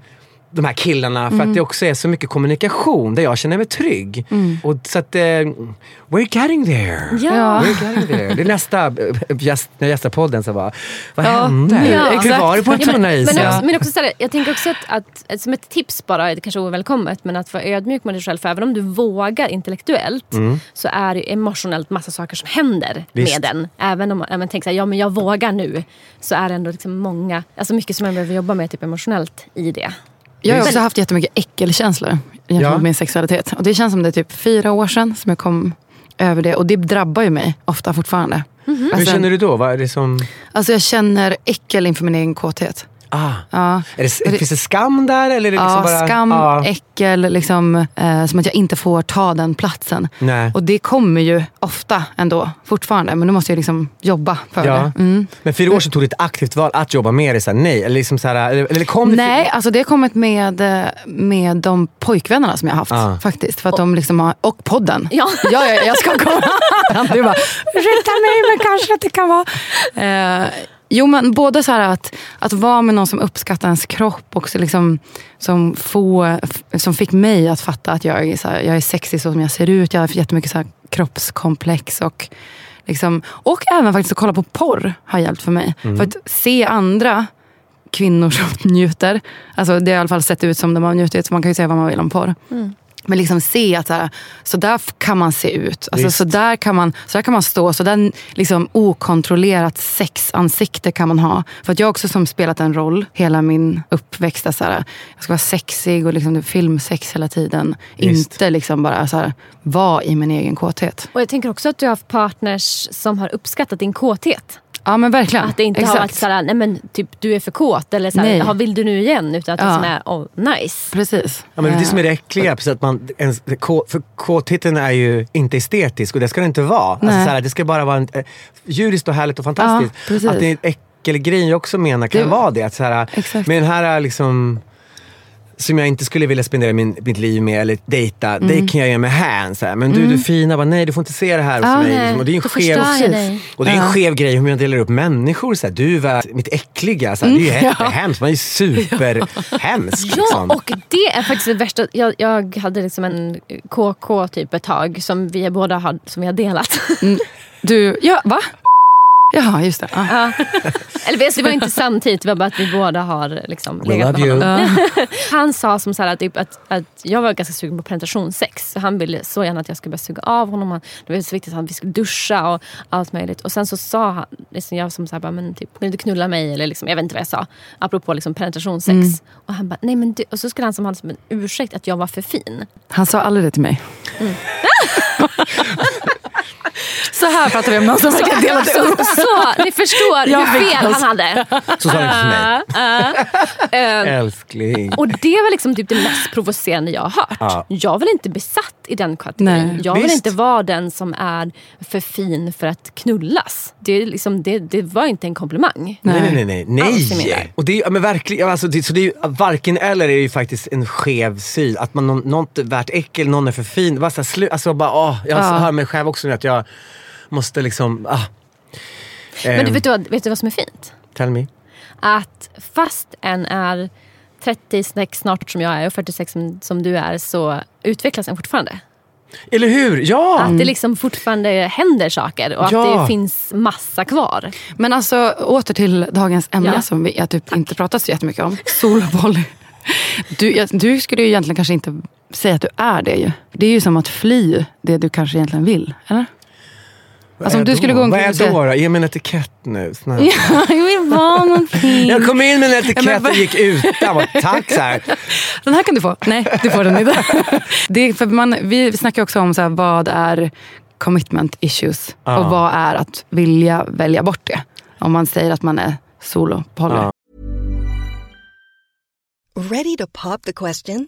de här killarna för att det också är så mycket kommunikation där jag känner mig trygg. Och så att, eh, we're getting there. Ja. We're getting there. Det är nästa, eh, gäst, när jag gästar podden så bara, vad Ja, hände? ja, Hur exakt. var det på Ja, men, tunna is? men, också, men också så här, jag tänker också att, att, att som ett tips bara, det kanske är ovälkommet, men att vara ödmjuk med dig själv. För även om du vågar intellektuellt så är det emotionellt massa saker som händer Mm. Visst. med den. Även om man tänker så här, ja men jag vågar nu. Så är det ändå liksom många, alltså mycket som man behöver jobba med typ emotionellt i det. Jag har också haft jättemycket äckelkänslor jämfört Ja. min sexualitet. Och det känns som det är typ fyra år sedan som jag kom över det. Och det drabbar ju mig ofta fortfarande. Hur Alltså, känner du då? Vad är det som... alltså jag känner äckel inför min egen kåthet. Ah. Ja. Är det, finns det skam där? Eller är det liksom Ja, bara, skam, Ja. äckel, liksom, eh, som att jag inte får ta den platsen. Nej. Och det kommer ju ofta ändå, fortfarande. Men nu måste jag liksom jobba för Ja. det. Mm. Men fyra år sedan tog du ett aktivt val att jobba med det. Så här, nej, eller, liksom så här, eller, eller kom det Nej, alltså det har kommit med, eh, med de pojkvännerna som jag har haft. Ah. faktiskt. För att de liksom har, och podden. Ja. ja, ja jag ska komma. Du bara, ursäkta mig men kanske att det kan vara. Eh, jo men både så här att, att vara med någon som uppskattar ens kropp och så liksom, som, få, som fick mig att fatta att jag är, så här, jag är sexig så som jag ser ut. Jag har jättemycket så här kroppskomplex. Och, liksom, och även faktiskt att kolla på porr har hjälpt för mig. För att se andra kvinnor som njuter. Alltså det har i alla fall sett ut som de har njutit. Så man kan ju säga vad man vill om porr. Men liksom se att så, här, så där kan man se ut. Alltså, Visst. så, där kan man, så där kan man stå. Så där liksom okontrollerat sexansikte kan man ha. För att jag har också som spelat en roll hela min uppväxt. Så här, jag ska vara sexig och liksom, filmsex hela tiden. Visst. Inte liksom bara så här, vara i min egen kåthet. Och jag tänker också att du har haft partners som har uppskattat din kåthet. Ja men verkligen. Att det inte har varit såhär, nej men typ du är för kåt eller såhär, Nej. "Jaha, vill du nu igen? Utan att det Ja. som är, oh nice. Precis. Ja, men det är det som är det Eh, äckliga. precis Att man, ens, för kåtheten är ju inte estetisk och det ska det inte vara. Alltså, Nej. så här, det ska bara vara en, eh, djuriskt och härligt och fantastiskt. Ja, att det är en äckelgrej jag också menar kan Det- vara det. Att så här, Exakt. med den här liksom som jag inte skulle vilja spendera min, mitt liv med eller dejta, det kan jag ge mig hän. Så här. Men du, du fina, bara, nej du får inte se det här hos Ja, mig. Liksom. Och det är en Då skev, dig. och det är en Ja. skev grej hur man delar upp människor. Så här. Du var mitt äckliga, så här. det är ju jättehemskt. Man är ju superhemsk. Ja, liksom. och det är faktiskt det värsta. Jag, jag hade liksom en KK typ ett tag som vi båda har, som vi har delat. Du, ja va? Jaha, just det. Ja. Ja. Eller vi- det var inte samtidigt, det var bara att vi båda har liksom We legat love med you. honom. Han sa som så här, att, typ, att, att jag var ganska sugen på penetrationssex. Så han ville så gärna att jag skulle börja suga av honom. Han- Det var så viktigt att vi skulle duscha och allt möjligt. Och sen så sa han, liksom jag som så här, bara, men typ, vill du knulla mig? Eller liksom, jag vet inte vad jag sa. Apropå liksom penetrationssex. Och han bara, nej men du. Och så skulle han som ha som en ursäkt att jag var för fin. Han sa aldrig det till mig. Så här pratar vi om någon som verkligen delat Så, upp. så, ni förstår Jag hur fel han hade. Så sa det inte till mig. Eh, Älskling. Och det var liksom typ det mest provocerande jag har hört. Ja. Jag vill inte besatt i den kategorin. Nej. Jag vill Visst. inte vara den som är för fin för att knullas. Det, är liksom, det, det var inte en komplimang. Nej, nej, nej. nej. Nej. Och det är, ja, men verkligen, alltså, det, så det är varken eller är ju faktiskt en skev syn. Att man, någon, något är värt äckel, någon är för fin. Bara så här, slu, alltså, bara, åh, jag Ja. hör mig själv också nu att jag måste liksom... Ah. Men du, Ehm, vet, du vad, vet du vad som är fint? Tell me. Att fast en är 36 snart som jag är och 46 som, som du är så utvecklas en fortfarande. Eller hur? Ja! Att det liksom fortfarande händer saker och Ja. att det finns massa kvar. Men alltså åter till dagens ämne Ja. som vi jag typ inte pratat så jättemycket om. Sol och volley. Du, du skulle ju egentligen kanske inte säga att du är det ju. Det är ju som att fly det du kanske egentligen vill. Eller? Vad Alltså, är om du jag skulle gå omkring Vad är säga- då? Ge mig en etikett nu. Ja, jag vill vara någonting. Jag kom in med en etikett Ja, men- och gick utan. Bara, Tack så här. Den här kan du få. Nej, du får den inte. Det är för man, vi snackar också om så här, vad är commitment issues Ja. och vad är att vilja välja bort det. Om man säger att man är solo poly. Ja. Ready to pop the question?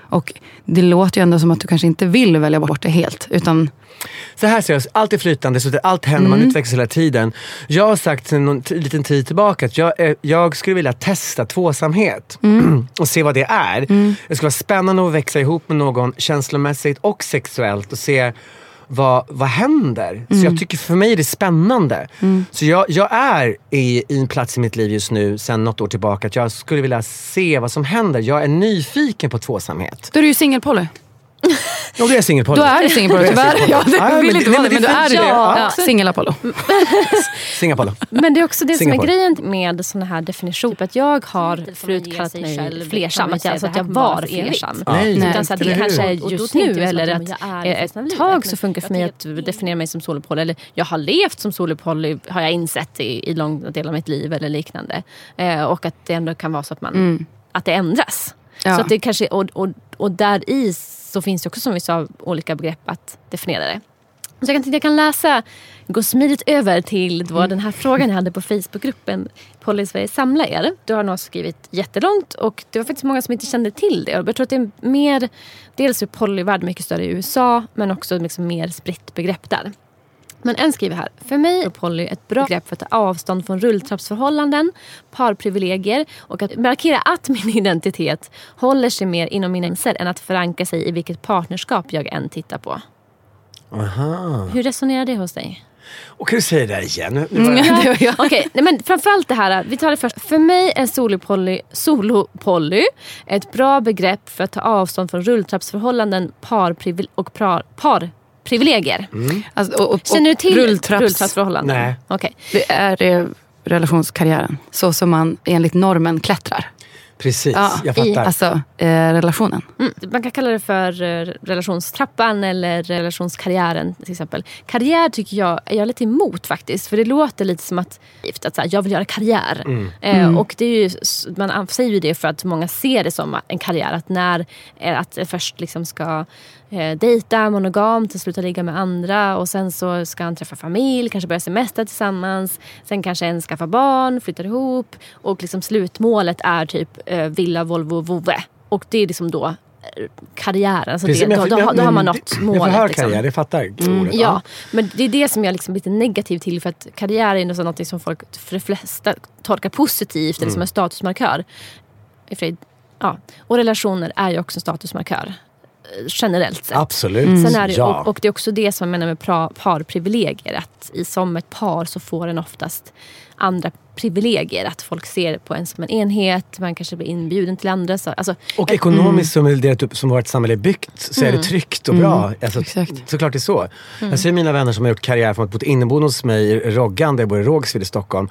Och det låter ju ändå som att du kanske inte vill välja bort det helt. Utan Så här ser jag, allt är flytande, så att allt händer, man utvecklas hela tiden. Jag har sagt sedan en liten tid tillbaka att jag, jag skulle vilja testa tvåsamhet och se vad det är. Det skulle vara spännande att växa ihop med någon känslomässigt och sexuellt och se vad, vad händer? Så jag tycker för mig är det spännande. Så jag, jag är i, i en plats i mitt liv just nu, sedan något år tillbaka, att jag skulle vilja se vad som händer. Jag är nyfiken på tvåsamhet. då är du ju singelpoly. Och det är singelpoly. Då är du singelpoly tyvärr. Ja, det Ja, vill men inte vara det, men du är det. Ja. Ja. Singel-Apollo. Singapore. Men det är också det som är grejen med såna här definitioner. Typ att jag har förut kallat mig själv, flersam. Att jag, alltså att jag var flersam. Nej, Utan nej, så att det kanske är då just nu eller att, ja, ett tag så funkar för mig att definiera mig som solopoly. Eller jag har levt som solopoly har jag insett i, i långa delar av mitt liv eller liknande. Eh, och att det ändå kan vara så att, man, att det ändras. Ja. Så att det kanske, och, och, och där i så finns det också som vi sa olika begrepp att definiera det. Så jag kan, jag kan läsa, gå smidigt över till då den här frågan jag hade på Facebookgruppen Polly Sverige samla er. Du har nog skrivit jättelångt och det var faktiskt många som inte kände till det. Jag tror att det är mer, dels är polyvärld mycket större i USA men också liksom mer spritt begrepp där. Men en skriver här. För mig är poly ett bra begrepp för att ta avstånd från rulltrappsförhållanden, parprivilegier och att markera att min identitet håller sig mer inom mina gränser än att förankra sig i vilket partnerskap jag än tittar på. Aha. Hur resonerar det hos dig? Och kan du säga det där igen? Mm, jag- det jag. Okej, nej, men framförallt det här. Vi tar det först. För mig är solopoly, solopoly ett bra begrepp för att ta avstånd från rulltrappsförhållanden parprivil- och par, parprivilegier. Alltså, och, och, Känner du till rulltrapps- rulltrappsförhållanden? Nej. Okej. Det är eh, relationskarriären. Så som man enligt normen klättrar. Precis, Ja, jag i- fattar. Alltså eh, relationen. Mm. Man kan kalla det för eh, relationstrappan eller relationskarriären till exempel. Karriär tycker jag är jag lite emot faktiskt. För det låter lite som att, att så här, jag vill göra karriär. Eh, och det är ju, man säger ju det för att många ser det som en karriär. Att när eh, att det först liksom ska eh, dejta monogamt och sluta ligga med andra. Och sen så ska han träffa familj, kanske börja semester tillsammans. Sen kanske en skaffar barn, flyttar ihop. Och liksom slutmålet är typ eh, villa, Volvo, vovve. Och det är liksom då eh, karriären. Alltså Precis, det, men då, då, då har man nått målet. Jag förhör liksom. karriär, jag fattar ordet. Ja, men det är det som jag är liksom lite negativ till. För att karriär är något, som folk för de flesta tolkar positivt eller Mm. som en statusmarkör. Ja. Och relationer är ju också en statusmarkör. Generellt sett. Absolut. Sen är det, ja. och, och det är också det som jag menar med parprivilegier. Att i, som ett par så får en oftast andra privilegier. Att folk ser på en som en enhet. Man kanske blir inbjuden till andra. Så, alltså, Och ekonomiskt som, det, som vårt samhälle är byggt så är det tryggt och bra. Alltså, Exakt. Såklart det är så. Jag ser mina vänner som har gjort karriär från att bo inneboende hos mig i Roggan, där jag bor i Rågsved i Stockholm.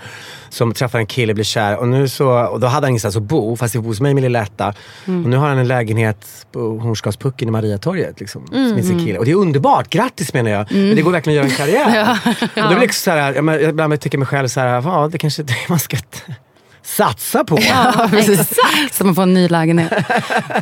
Som träffar en kille, blir kär och, nu så, och då hade han ingenstans att bo fast jag bor hos mig med lilla Etta. Och nu har han en lägenhet på Hornsgårdspucken i Mariatorget. Liksom, med sin kille. Och det är underbart, grattis menar jag. Men det går verkligen att göra en karriär. Och då blir det så här, jag, ibland tycker jag mig själv så här, ja det kanske man ska satsa på. Ja, precis. Så man får en ny lägenhet.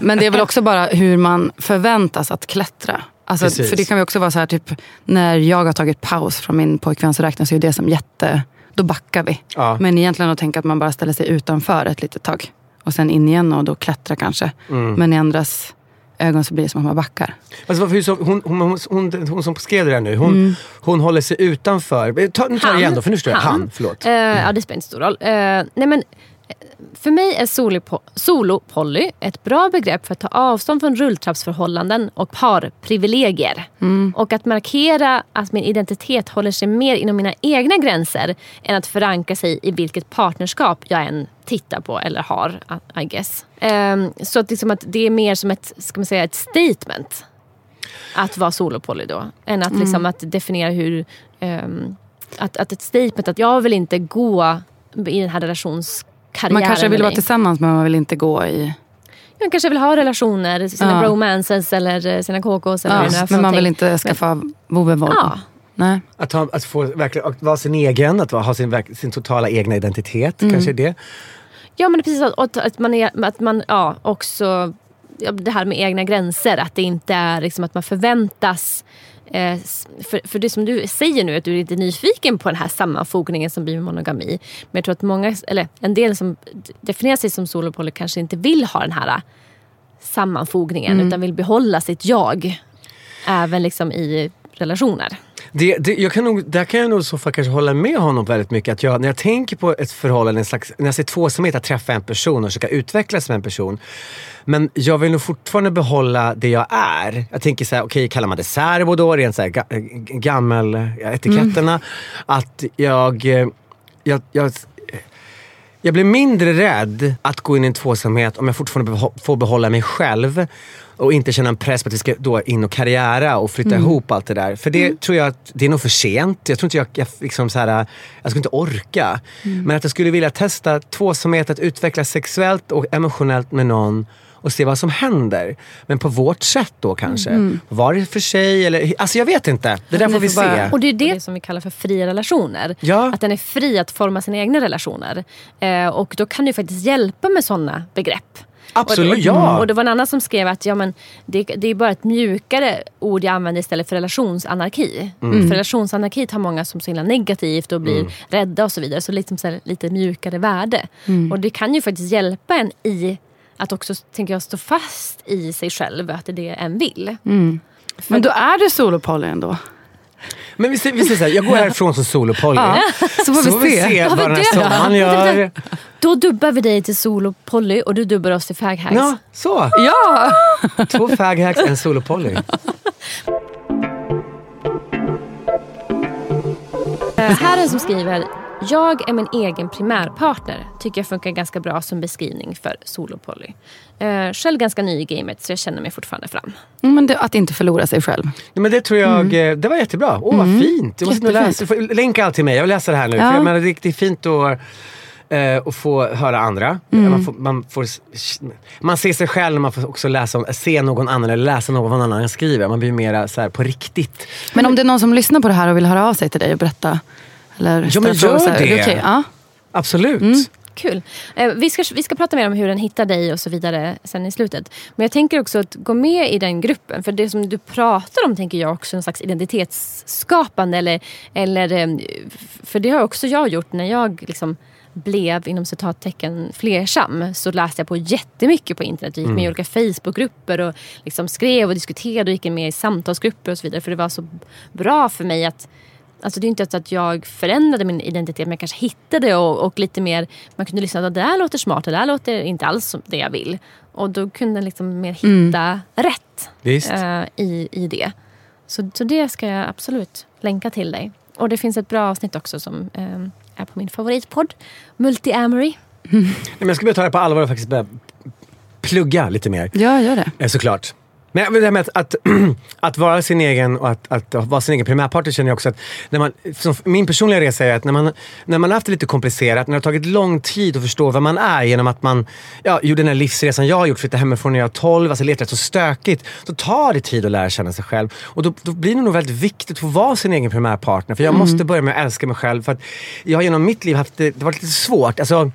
Men det är väl också bara hur man förväntas att klättra. Alltså, Precis. för det kan ju också vara så här, typ, när jag har tagit paus från min pojkvän så räknas ju det som jätte... Då backar vi. Ja. Men egentligen att tänka att man bara ställer sig utanför ett litet tag. Och sen in igen och då klättra kanske. Mm. Men i andras ögon så blir det som att man backar. Alltså, hon, hon, hon, hon, som skrev det där nu, hon, Mm. hon håller sig utanför. Ta, nu tar jag igen då, för nu står jag. Han. Förlåt. Eh, ja, det spelar inte stor roll. Eh, nej, men, för mig är solo- solo-poly ett bra begrepp för att ta avstånd från rulltrappsförhållanden och parprivilegier. Och att markera att min identitet håller sig mer inom mina egna gränser än att förankra sig i vilket partnerskap jag än tittar på eller har, I guess. Ehm, så att, liksom att det är mer som ett, ska man säga, ett statement att vara solopoly då. Än att, liksom, att definiera hur... ehm, att, att ett statement att jag vill inte gå i den här relationskarriären Man kanske vill vara tillsammans men man vill inte gå i... Man kanske vill ha relationer, sina Ja. bromances eller eh, sina KKs. Eller Ja, men man vill någonting. inte skaffa vovve Ja. Nej. Att, ha, att få verkligen, att vara sin egen, att ha sin, sin totala egna identitet. Mm. Kanske det. Ja men precis, att, att man, är, att man ja, också... Det här med egna gränser, att det inte är liksom att man förväntas... Eh, för, för det som du säger nu, att du är lite nyfiken på den här sammanfogningen som blir med monogami. Men jag tror att många, eller en del som definierar sig som solopoly kanske inte vill ha den här eh, sammanfogningen utan vill behålla sitt jag. Även liksom i relationer. Det, det, jag kan nog, där kan jag nog så fall kanske hålla med honom väldigt mycket. Att jag, när jag tänker på ett förhållande, en slags, när jag ser tvåsamhet, att träffa en person och försöka utvecklas med en person. Men jag vill nog fortfarande behålla det jag är. Jag tänker så här, okej kallar man det särbo då, rent så här, ga, gammel, ja, etiketterna. Att jag, eh, jag, jag jag blir mindre rädd att gå in i en tvåsamhet om jag fortfarande får behålla mig själv och inte känna en press på att vi ska då in och karriära och flytta ihop allt det där. För det tror jag att det är nog för sent. Jag tror inte jag, jag, liksom så här, jag skulle inte orka. Men att jag skulle vilja testa tvåsamhet, att utvecklas sexuellt och emotionellt med någon och se vad som händer. Men på vårt sätt då kanske. Var för sig eller... Alltså jag vet inte. Det där får vi se. Och det är det som vi kallar för fria relationer. Ja. Att den är fri att forma sina egna relationer. Eh, och då kan det faktiskt hjälpa med sådana begrepp. Absolut, och, och, ja. Och det var en annan som skrev att ja, men det, det är bara ett mjukare ord jag använder istället för relationsanarki. Mm. För relationsanarki har många som så himla negativt och blir rädda och så vidare. Så liksom så här, lite mjukare värde. Mm. Och det kan ju faktiskt hjälpa en i att också tänker jag, stå fast i sig själv. Att det är det en vill. Men då är du solopoly ändå. Men vi säger, vi säger så här, jag går härifrån som solopoly. Ja, så får vi se. vad Vad den här sommaren gör. Då dubbar vi dig till Solo Polly och du dubbar oss till Faghacks. Ja, så. Ja! Två faghacks, en solopoly. Eh, här är en som skriver Jag är min egen primärpartner. Tycker jag funkar ganska bra som beskrivning för Solo Polly. Eh, själv ganska ny i gamet så jag känner mig fortfarande fram. Men det, att inte förlora sig själv. Nej, men det tror jag, eh, det var jättebra. Åh vad fint. Jag måste läsa. Du länka allt till mig, jag vill läsa det här nu. Ja. För jag menar, det är riktigt fint att, eh, att få höra andra. Man, får, man, får, man ser sig själv, man får också läsa om, se någon annan eller läsa någon annan skriver. Man blir så här på riktigt. Men om det är någon som lyssnar på det här och vill höra av sig till dig och berätta. Eller Ja, men gör så här, är det. okej? Ja. Absolut. Kul. Eh, vi, ska, vi ska prata mer om hur den hittar dig och så vidare sen i slutet. Men jag tänker också att gå med i den gruppen. För det som du pratar om tänker jag också en slags identitetsskapande. Eller, eller, eh, för det har också jag gjort när jag liksom blev inom citattecken flersam så läste jag på jättemycket på internet. Jag gick med i olika Facebookgrupper och liksom skrev och diskuterade och gick med i samtalsgrupper och så vidare. För det var så bra för mig att Alltså det är inte så att jag förändrade min identitet men jag kanske hittade och, och lite mer, man kunde lyssna att det där låter smart, det där låter inte alls som det jag vill. Och då kunde jag liksom mer hitta rätt Visst. eh, i, i det. Så, så det ska jag absolut länka till dig. Och det finns ett bra avsnitt också som eh, är på min favoritpodd, Multi-Amory. Nej, men jag ska börja ta det på allvar och faktiskt börja plugga lite mer. ja, gör det. Eh, Såklart. Men det här med att, att, att vara sin egen och att, att vara sin egen primärpartner känner jag också att när man, min personliga resa är att när man, när man har haft det lite komplicerat, när det har tagit lång tid att förstå vem man är genom att man ja, gjorde den här livsresan jag har gjort, flyttade hemifrån när jag var 12, alltså letat så stökigt. Så tar det tid att lära känna sig själv. Och då, då blir det nog väldigt viktigt att få vara sin egen primärpartner. För jag måste börja med att älska mig själv. För att jag har genom mitt liv haft det, det varit lite svårt. Alltså,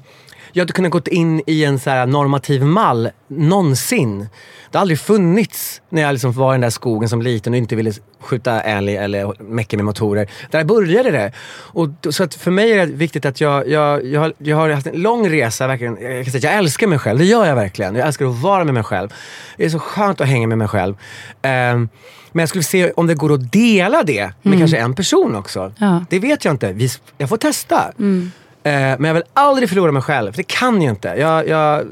jag hade kunnat gått in i en så här normativ mall någonsin. Det har aldrig funnits när jag liksom var i den där skogen som liten och inte ville skjuta älg eller mecka med motorer. Där började det. Och, så att för mig är det viktigt att jag, jag, jag, har, jag har haft en lång resa. Verkligen. Jag, kan säga jag älskar mig själv, det gör jag verkligen. Jag älskar att vara med mig själv. Det är så skönt att hänga med mig själv. Ehm, men jag skulle se om det går att dela det med kanske en person också. Ja. Det vet jag inte. Vi, jag får testa. Eh, men jag vill aldrig förlora mig själv, för det kan jag inte. Jag, jag,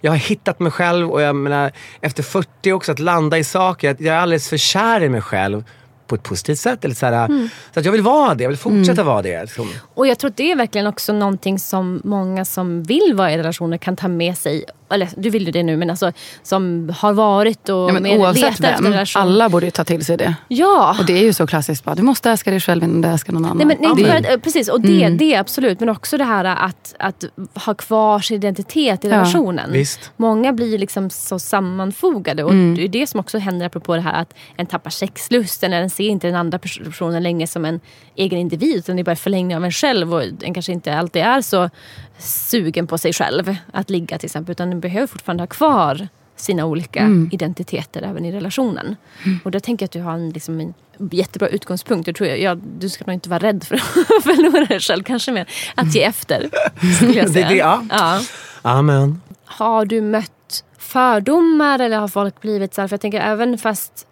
jag har hittat mig själv och jag menar, efter 40 också, att landa i saker. Jag är alldeles för kär i mig själv på ett positivt sätt. Eller så, här, så att jag vill vara det, jag vill fortsätta vara det. Liksom. Och jag tror att det är verkligen också någonting som många som vill vara i relationer kan ta med sig. Eller du vill ju det nu men alltså som har varit och Ja, men mer oavsett letar efter en vem, relation. alla borde ju ta till sig det. Ja. Och det är ju så klassiskt. Bara, du måste älska dig själv innan du älskar någon annan. Nej, men, nej, det, för att, eh, precis, och det, det är absolut. Men också det här att, att ha kvar sin identitet i Ja, relationen. visst. Många blir liksom så sammanfogade. Och Det är det som också händer apropå det här att en tappar sexlusten. Eller en ser inte den andra pers- personen längre som en egen individ. Utan det är bara förlängning av en själv. Och en kanske inte alltid är så sugen på sig själv att ligga till exempel. Utan den behöver fortfarande ha kvar sina olika identiteter även i relationen. Och där tänker jag att du har en, liksom en jättebra utgångspunkt. Jag tror jag, jag, du ska nog inte vara rädd för att förlora dig själv. Kanske mer att ge efter. Skulle jag Det- säga. det- ja. Ja. Amen. Har du mött fördomar eller har folk blivit så här? För jag tänker även fast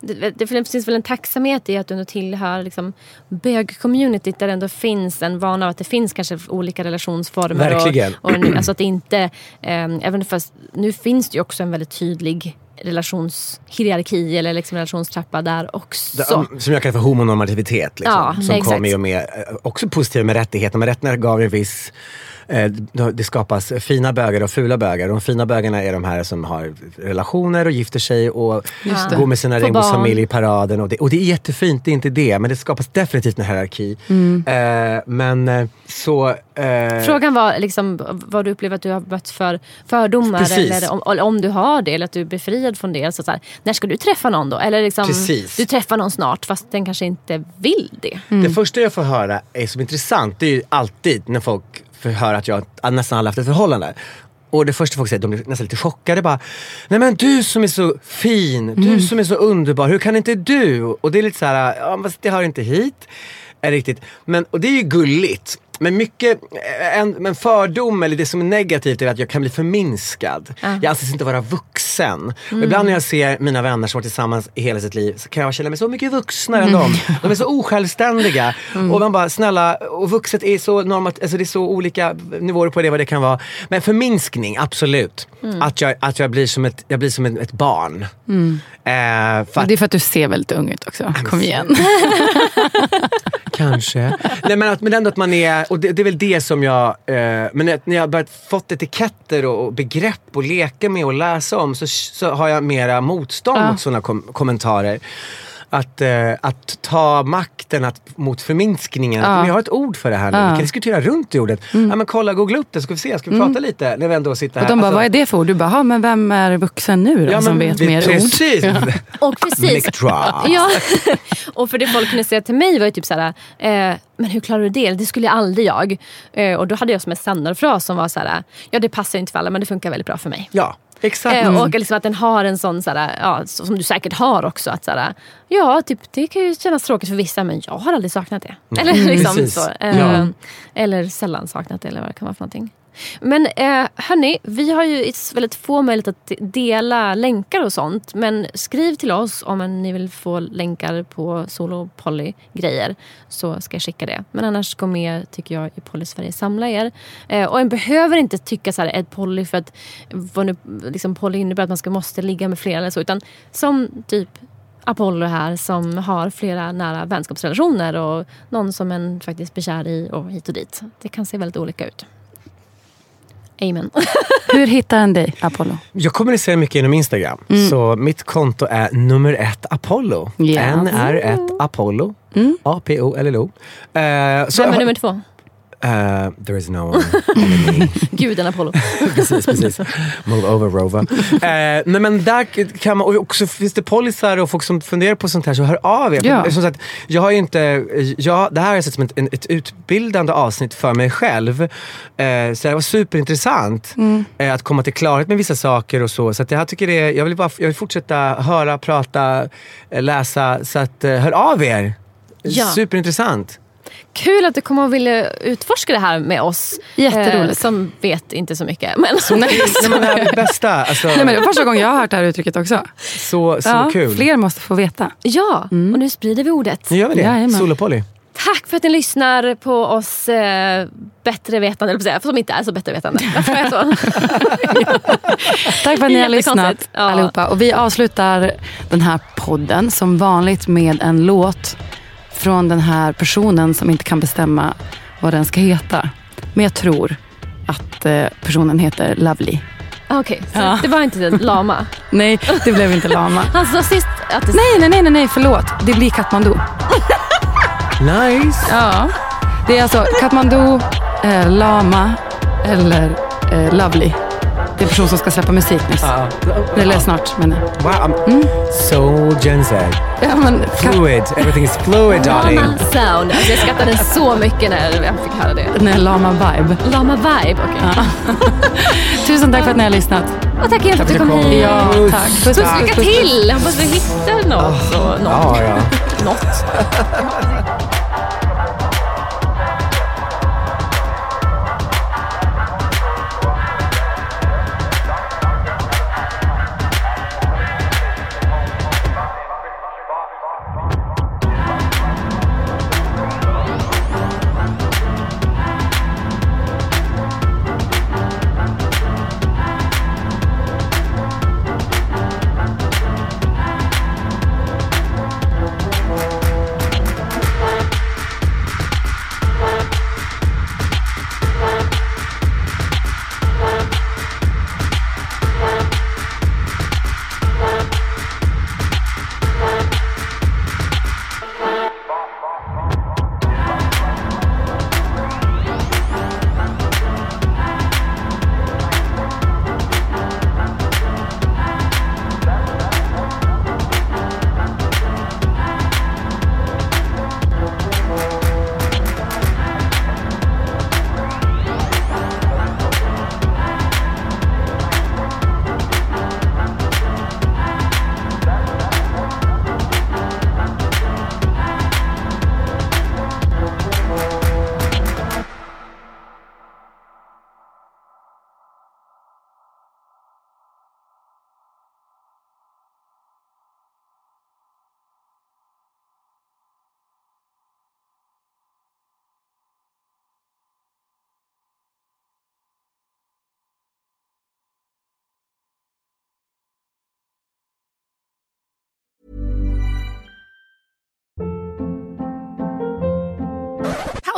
det, det finns väl en tacksamhet i att du ändå tillhör liksom, bög-communityt där det ändå finns en vana av att det finns kanske olika relationsformer. Verkligen. Och, och, nu- alltså att det inte, eh, även fast nu finns det ju också en väldigt tydlig relationshierarki eller liksom relationstrappa där också. Det- Som jag kallar för homonormativitet. Liksom, Ja, som exakt. kom i och med, eh, också positivt med rättigheter. Men rättigheterna gav en viss det skapas fina bögar och fula bögar. De fina bögarna är de här som har relationer och gifter sig och går med sina regnbågsfamiljer i paraden. Och det, och det är jättefint, det är inte det. Men det skapas definitivt en hierarki. Mm. Eh, men eh, så... Eh, Frågan var liksom, vad du upplever att du har mött för fördomar. Precis. Eller om, om du har det, eller att du är befriad från det. Så så här, när ska du träffa någon då? Eller liksom, Precis. du träffar någon snart fast den kanske inte vill det. Det första jag får höra är som intressant, det är ju alltid när folk får höra att jag nästan aldrig haft ett förhållande. Och det första folk säger, de blir nästan lite chockade bara. Nej men du som är så fin, du som är så underbar, hur kan inte du? Och det är lite så här, ja fast det hör inte hit. Är riktigt. Men, och det är ju gulligt. Men mycket, en, men fördom eller det som är negativt är att jag kan bli förminskad. Jag anses inte vara vuxen. Och ibland när jag ser mina vänner som varit tillsammans i hela sitt liv så kan jag känna mig så mycket vuxnare än dem. De är så osjälvständiga. Och man bara, snälla, och vuxet är så normat, alltså det är så olika nivåer på det vad det kan vara. Men förminskning, absolut. Att, jag, att jag blir som ett, jag blir som ett, ett barn. Eh, för att, Det är för att du ser väldigt ung ut också. Kom igen. Kanske. Nej, men, att, men ändå att man är, och det, det är väl det som jag, eh, men när jag börjat fått etiketter och, och begrepp och leka med och läsa om så, så har jag mera motstånd Ja. mot sådana kom, kommentarer. Att, eh, att ta makten att, mot förminskningen. Ja. Jag har ett ord för det här nu. Ja. Vi kan diskutera runt det ordet. Ja, men kolla, googla upp det så ska vi se. Ska vi prata lite när vi ändå sitter Och här. de bara, Alltså, vad är det för ord? Du bara, "Ha, men vem är vuxen nu då ja, som men vet vi- mer ord? Precis. Och precis. Ja. och för det folk kunde säga till mig var ju typ såhär, eh, men hur klarar du det? Det skulle aldrig jag. Eh, och då hade jag som en standardfras som var såhär, ja det passar inte för alla men det funkar väldigt bra för mig. Ja, exakt. Eh, och liksom att den har en sån, såhär, ja, som du säkert har också. Att såhär, ja, typ, det kan ju kännas tråkigt för vissa men jag har aldrig saknat det. Eller, liksom, så, eh, Ja. eller sällan saknat det eller vad det kan vara för någonting. Men eh, hörni, vi har ju väldigt få möjligheter att dela länkar och sånt. Men skriv till oss om ni vill få länkar på solo och poly grejer. Så ska jag skicka det. Men annars gå med tycker jag i Poly Sverige Samla er. Eh, och en behöver inte tycka så här ett poly för att vad nu, liksom, poly innebär att man ska, måste ligga med flera eller så. Utan som typ Apollo här som har flera nära vänskapsrelationer och någon som en faktiskt blir kär i och hit och dit. Det kan se väldigt olika ut. Amen. Hur hittar en dig, Apollo? Jag kommunicerar mycket genom Instagram. Så mitt konto är nummer ett Apollo. Ja. N är ett Apollo. A-P-O-L-L-O. Eh, så Vem är nummer två? Uh, there is no one, only me. Guden Apollo. precis, precis. Move over Rova. Eh, nej, men där kan man, och också finns det polisar och folk som funderar på sånt här så hör av er. Ja. Som sagt, jag har ju inte, jag, det här har jag sett som ett, ett utbildande avsnitt för mig själv. Eh, så det var superintressant eh, att komma till klarhet med vissa saker och så. Så att jag tycker det, jag vill, bara, jag vill fortsätta höra, prata, läsa. Så att, hör av er. Ja. Superintressant. Kul att du kommer att vilja utforska det här med oss. Jätteroligt. Eh, som vet inte så mycket. Men Nej, Nej, men det här är det bästa. Alltså, Nej, men det är första gången jag har hört det här uttrycket också. så så Ja, kul. Fler måste få veta. ja, och nu sprider vi ordet. Nu gör vi det. Jajamän. Sol och Polly. Tack för att ni lyssnar på oss eh, bättre vetande, eller säga, för som inte är så bättre vetande. Varför är jag så? Tack för att ni har lyssnat. Ja. allihopa. Och vi avslutar den här podden som vanligt med en låt från den här personen som inte kan bestämma vad den ska heta. Men jag tror att eh, personen heter Lovely. Ah, Okej, så Ja. det var inte den lama. Nej, det blev inte Lama. Han sa sist att det... Nej, nej, nej, nej, nej, förlåt. Det blir Katmandu. Nice. Ja. Det är alltså Katmandu, eh, Lama eller eh, Lovely. Det är en person som ska släppa musik nyss. Ja. Eller snart, men... Wow, I'm so Gen Z. Ja, men Fluid. Everything is fluid, darling. Lama sound. Alltså, jag skrattade så mycket när jag fick höra det. Nej, Lama-vibe. Lama vibe, okej. Tusen tack för att ni har lyssnat. Och tack igen för att du kom hit. Ja, tack. Puss, Puss, puss, lycka till! Hoppas du hittar något. och något. Ja, ja. något.